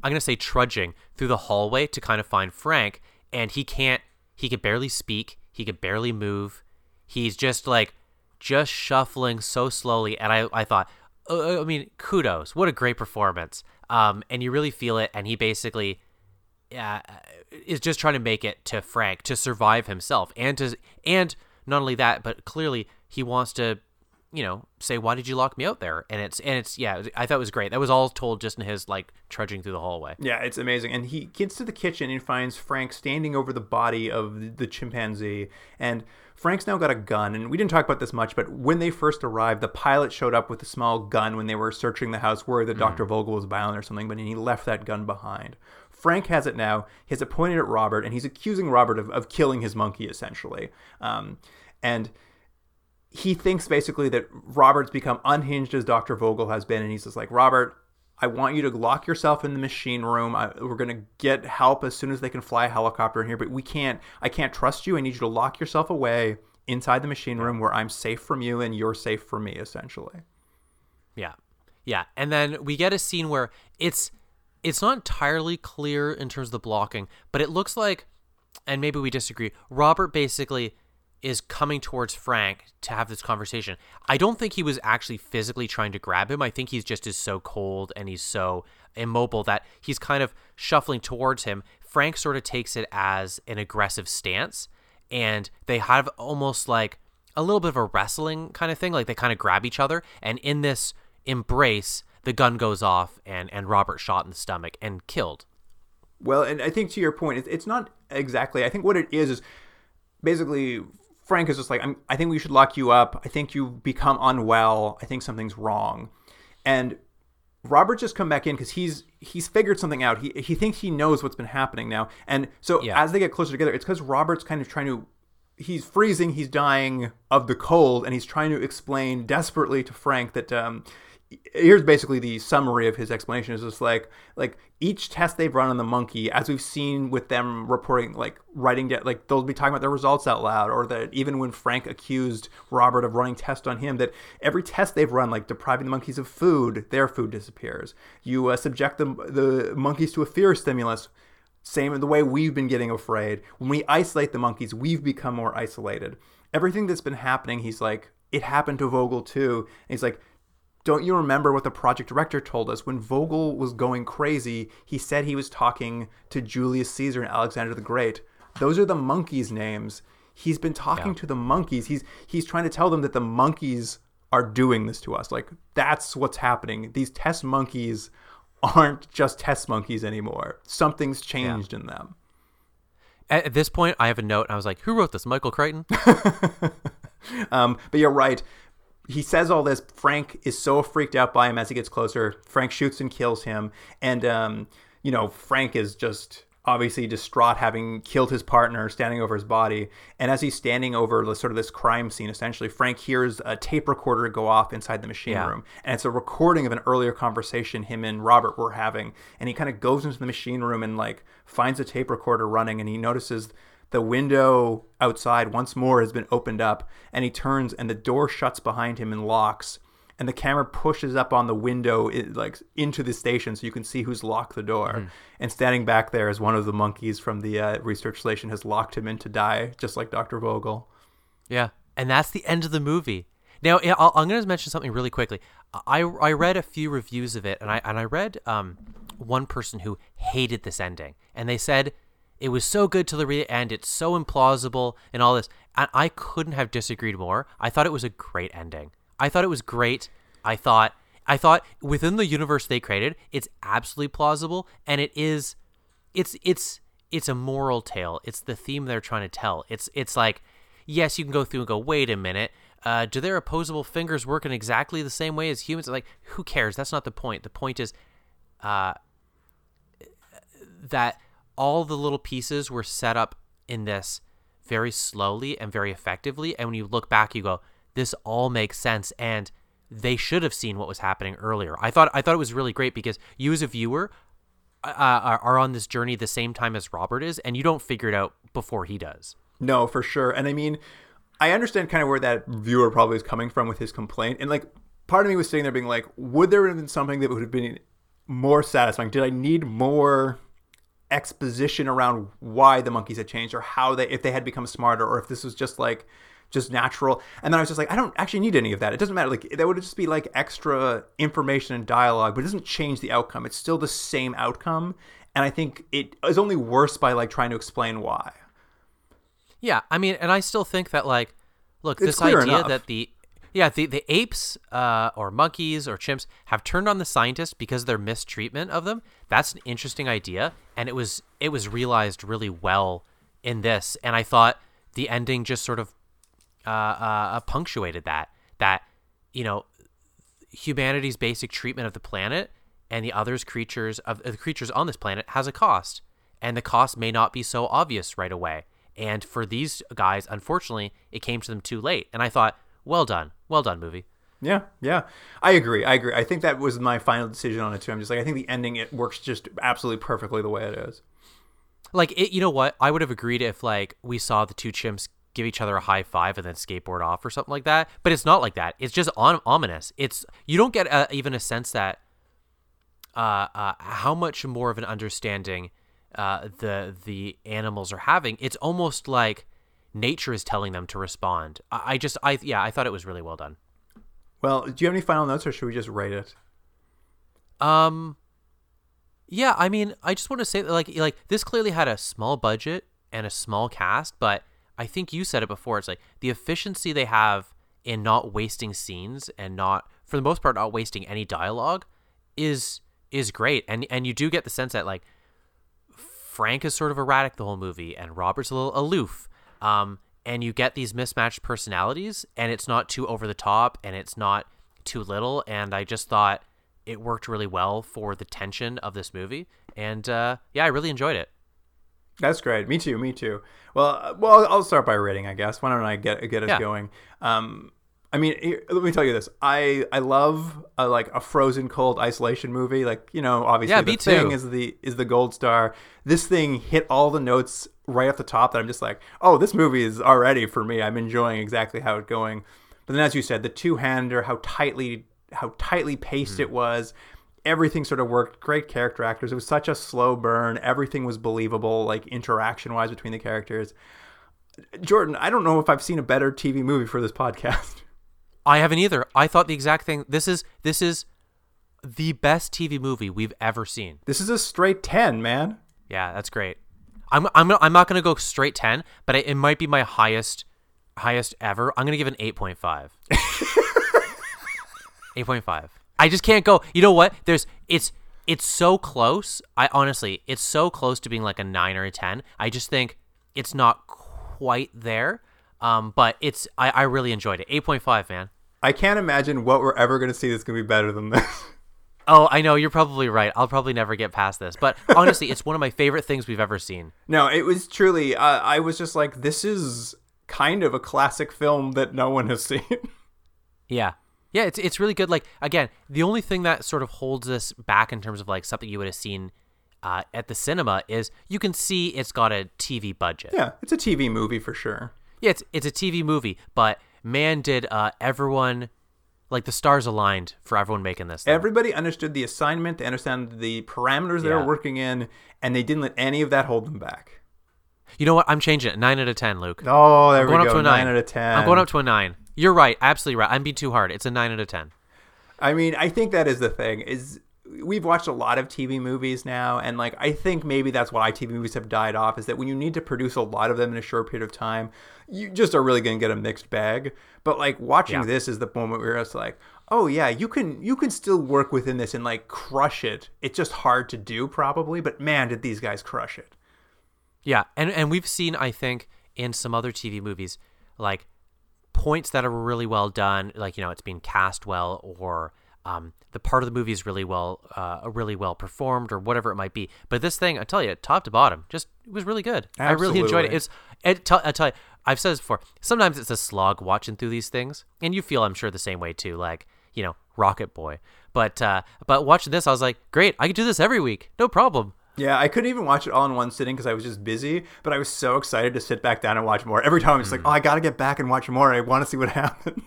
I'm gonna say trudging through the hallway to kind of find Frank, and he can't. He could barely speak. He could barely move. He's just like just shuffling so slowly, and I I thought, uh, I mean, kudos, what a great performance. Um, and you really feel it, and he basically uh, is just trying to make it to Frank to survive himself, and to and not only that, but clearly he wants to you know, say, "Why did you lock me out there?" And it's and it's yeah, I thought it was great. That was all told just in his like trudging through the hallway. Yeah, it's amazing. And he gets to the kitchen and finds Frank standing over the body of the chimpanzee, and Frank's now got a gun. And we didn't talk about this much, but when they first arrived, the pilot showed up with a small gun when they were searching the house where the mm. Dr. Vogel was violent or something, but he left that gun behind. Frank has it now. He has it pointed at Robert, and he's accusing Robert of, of killing his monkey, essentially. Um, and he thinks basically that Robert's become unhinged as Dr. Vogel has been, and he's just like, Robert, I want you to lock yourself in the machine room. I, we're going to get help as soon as they can fly a helicopter in here, but we can't, I can't trust you. I need you to lock yourself away inside the machine room where I'm safe from you and you're safe from me, essentially. Yeah. Yeah. And then we get a scene where it's, it's not entirely clear in terms of the blocking, but it looks like, and maybe we disagree, Robert basically is coming towards Frank to have this conversation. I don't think he was actually physically trying to grab him. I think he's just is so cold and he's so immobile that he's kind of shuffling towards him. Frank sort of takes it as an aggressive stance and they have almost like a little bit of a wrestling kind of thing like they kind of grab each other and in this embrace the gun goes off and and Robert shot in the stomach and killed. Well, and I think to your point, it's not exactly. I think what it is is basically Frank is just like, i think we should lock you up. I think you've become unwell. I think something's wrong. And Robert just come back in because he's he's figured something out. He he thinks he knows what's been happening now. And so yeah. as they get closer together, it's because Robert's kind of trying to he's freezing, he's dying of the cold, and he's trying to explain desperately to Frank that um, here's basically the summary of his explanation. Is just like like each test they've run on the monkey as we've seen with them reporting like writing down like they'll be talking about their results out loud or that even when frank accused robert of running tests on him that every test they've run like depriving the monkeys of food their food disappears. You uh, subject the, the monkeys to a fear stimulus. Same the way we've been getting afraid. When we isolate the monkeys we've become more isolated. Everything that's been happening he's like it happened to vogel too. And he's like don't you remember what the project director told us when Vogel was going crazy? He said he was talking to Julius Caesar and Alexander the Great. Those are the monkeys' names. He's been talking Yeah. to the monkeys. He's he's trying to tell them that the monkeys are doing this to us. Like that's what's happening. These test monkeys aren't just test monkeys anymore. Something's changed in them. At, at this point, I have a note. I was like, "Who wrote this? Michael Crichton?" Um, but you're right. He says all this. Frank is so freaked out by him as he gets closer. Frank shoots and kills him. And, um, you know, Frank is just obviously distraught having killed his partner, standing over his body. And as he's standing over the, sort of this crime scene, essentially, Frank hears a tape recorder go off inside the machine Yeah. room. And it's a recording of an earlier conversation him and Robert were having. And he kind of goes into the machine room and, like, finds a tape recorder running. And he notices the window outside once more has been opened up and he turns and the door shuts behind him and locks and the camera pushes up on the window like into the station so you can see who's locked the door and standing back there is one of the monkeys from the uh, research station has locked him in to die just like dr vogel Yeah, and that's the end of the movie. Now, I'll, I'm going to mention something really quickly. I I read a few reviews of it, and I and I read um one person who hated this ending, and they said it was so good till the re- end. It's so implausible and all this, and I couldn't have disagreed more. I thought it was a great ending. I thought it was great. I thought I thought within the universe they created, it's absolutely plausible, and it is it's it's it's a moral tale. It's the theme they're trying to tell. It's it's like yes, you can go through and go, wait a minute, uh, do their opposable fingers work in exactly the same way as humans? Like, who cares? That's not the point. The point is, uh, that all the little pieces were set up in this very slowly and very effectively. And when you look back, you go, this all makes sense. And they should have seen what was happening earlier. I thought I thought it was really great because you as a viewer uh, are are on this journey the same time as Robert is, and you don't figure it out before he does. No, for sure. And I mean, I understand kind of where that viewer probably is coming from with his complaint. And like, part of me was sitting there being like, would there have been something that would have been more satisfying? Did I need more exposition around why the monkeys had changed or how they, if they had become smarter or if this was just like, just natural. And then I was just like, I don't actually need any of that. It doesn't matter. Like, that would just be like extra information and dialogue, but it doesn't change the outcome. It's still the same outcome. And I think it is only worse by like trying to explain why. Yeah, I mean, and I still think that like, look, It's this idea enough. that the yeah the the apes uh, or monkeys or chimps have turned on the scientists because of their mistreatment of them. That's an interesting idea, and it was it was realized really well in this. And I thought the ending just sort of uh, uh, punctuated that that you know humanity's basic treatment of the planet and the others creatures of the creatures on this planet has a cost and the cost may not be so obvious right away and for these guys unfortunately it came to them too late and i thought well done well done movie Yeah, yeah. I agree. I agree. I think that was my final decision on it too. I'm just like I think the ending it works just absolutely perfectly the way it is. like it, you know what i would have agreed if like we saw the two chimps give each other a high five and then skateboard off or something like that but it's not like that it's just on, ominous it's you don't get uh even a sense that uh, uh, how much more of an understanding uh, the the animals are having it's almost like nature is telling them to respond I, I just i yeah i thought it was really well done Well, do you have any final notes or should we just rate it? Um, yeah, I mean, I just want to say that like like this clearly had a small budget and a small cast, but I think you said it before. It's like the efficiency they have in not wasting scenes and not, for the most part, not wasting any dialogue is is great. And and you do get the sense that like Frank is sort of erratic the whole movie, and Robert's a little aloof. Um, and you get these mismatched personalities, and it's not too over the top, and it's not too little. And I just thought it worked really well for the tension of this movie, and uh, yeah, I really enjoyed it. That's great. Me too. Me too. Well, uh, well, I'll start by rating, I guess. Why don't I get get us Yeah. going? Um, I mean, here, let me tell you this. I I love a, like a frozen cold isolation movie. Like you know, obviously Yeah, the thing too. is the is the gold star. This thing hit all the notes right off the top. That I'm just like, oh, this movie is already for me. I'm enjoying exactly how it's going. But then, as you said, the two hander, how tightly how tightly paced it mm-hmm. was. Everything sort of worked. Great character actors. It was such a slow burn. Everything was believable, like interaction wise between the characters. Jordan, I don't know if I've seen a better TV movie for this podcast. I haven't either. I thought the exact thing. This is this is the best TV movie we've ever seen. This is a straight 10, man. Yeah, that's great. I'm I'm I'm not gonna go straight ten, but it, it might be my highest highest ever. I'm gonna give an eight point five. eight point five. I just can't go. You know what? There's it's it's so close. I honestly, it's so close to being like a nine or a ten. I just think it's not quite there. Um, but it's I, I really enjoyed it. Eight point five, man. I can't imagine what we're ever going to see that's going to be better than this. Oh, I know you're probably right. I'll probably never get past this, but honestly, it's one of my favorite things we've ever seen. no, it was truly, uh, I was just like, this is kind of a classic film that no one has seen. Yeah. Yeah, it's it's really good. Like again, the only thing that sort of holds us back in terms of like something you would have seen uh, at the cinema is you can see it's got a TV budget. yeah, it's a TV movie for sure. Yeah, it's it's a TV movie, but man, did uh, everyone like the stars aligned for everyone making this. thing. Everybody understood the assignment, they understand the parameters they Yeah. were working in, and they didn't let any of that hold them back. you know what? I'm changing it. Nine out of ten, Luke. Oh, there I'm going we up go. to a nine. out of 10. I'm going up to a nine. You're right. Absolutely right. I'm being too hard. It's a nine out of ten. I mean, I think that is the thing is we've watched a lot of TV movies now and like I think maybe that's why TV movies have died off is that when you need to produce a lot of them in a short period of time, you just are really going to get a mixed bag. But like watching Yeah. this is the moment where it's like, "Oh yeah, you can you can still work within this and like crush it." It's just hard to do probably, but man, did these guys crush it. Yeah, and and we've seen I think in some other TV movies like points that are really well done, like you know it's being cast well or um, the part of the movie is really well uh, really well performed or whatever it might be. But this thing, I tell you, top to bottom, just it was really good. I really enjoyed it. Absolutely. It's it, t- I tell you, I've said this before. Sometimes it's a slog watching through these things, and you feel I'm sure the same way too. Like you know, Rocket Boy. But uh, but watching this, I was like, great, I could do this every week, no problem. Yeah, I couldn't even watch it all in one sitting because I was just busy. But I was so excited to sit back down and watch more. Every time I'm just like, oh, I got to get back and watch more. I want to see what happened.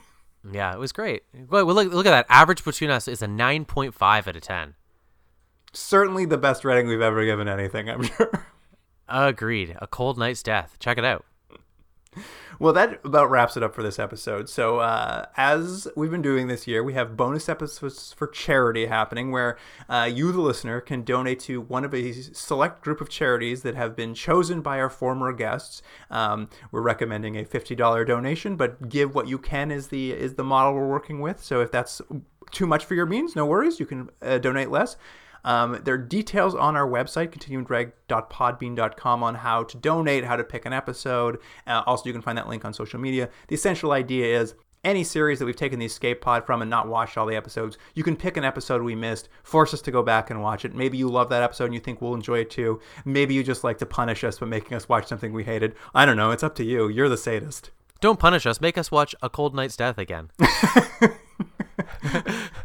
Yeah, it was great. Well, look, look at that. Average between us is a 9.5 out of 10. Certainly the best rating we've ever given anything, I'm sure. Agreed. A cold night's death. Check it out. Well, that about wraps it up for this episode. So, uh, as we've been doing this year, we have bonus episodes for charity happening where uh, you, the listener, can donate to one of a select group of charities that have been chosen by our former guests. Um, we're recommending a fifty dollar donation, but give what you can is the is the model we're working with. So, if that's too much for your means, no worries. You can uh, donate less. Um, there are details on our website, continuumdrag.podbean.com, on how to donate, how to pick an episode. Uh, also, you can find that link on social media. The essential idea is any series that we've taken the escape pod from and not watched all the episodes, you can pick an episode we missed, force us to go back and watch it. Maybe you love that episode and you think we'll enjoy it too. Maybe you just like to punish us by making us watch something we hated. I don't know. It's up to you. You're the sadist. Don't punish us. Make us watch A Cold Night's Death again.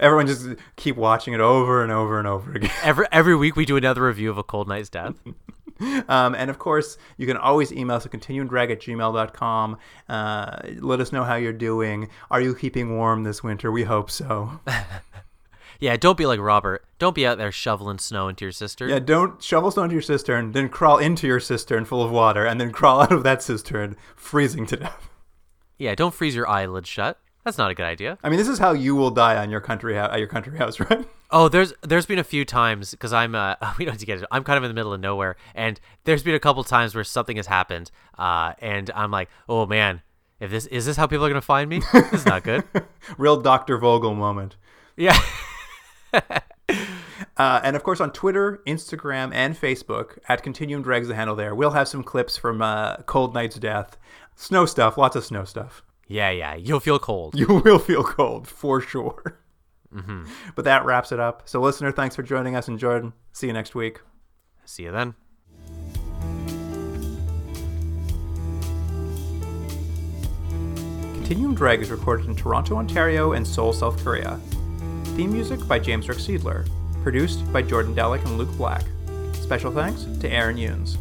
Everyone just keep watching it over and over and over again. every every week we do another review of A Cold Night's Death. Um, and of course, you can always email us at continuumdrag at gmail.com. Uh, let us know how you're doing. Are you keeping warm this winter? We hope so. Yeah, don't be like Robert. Don't be out there shoveling snow into your sister. Yeah, don't shovel snow into your cistern, then crawl into your cistern full of water, and then crawl out of that cistern freezing to death. Yeah, don't freeze your eyelids shut. That's not a good idea. I mean, this is how you will die on your country ho- at your country house, right? Oh, there's there's been a few times because I'm uh we don't have to get it. I'm kind of in the middle of nowhere, and there's been a couple times where something has happened, uh, and I'm like, oh man, if this is this how people are gonna find me? This is not good. Real Dr. Vogel moment. Yeah. Uh, and of course, on Twitter, Instagram, and Facebook, at Continuum Drags the handle there, we'll have some clips from uh, Cold Night's Death. Snow stuff, lots of snow stuff. Yeah, yeah. You'll feel cold. You will feel cold for sure. Mm-hmm. But that wraps it up. So, listener, thanks for joining us. And Jordan, see you next week. See you then. Continuum Drag is recorded in Toronto, Ontario, and Seoul, South Korea. Theme music by James Rick Seidler. Produced by Jordan Delick and Luke Black. Special thanks to Aaron Yunes.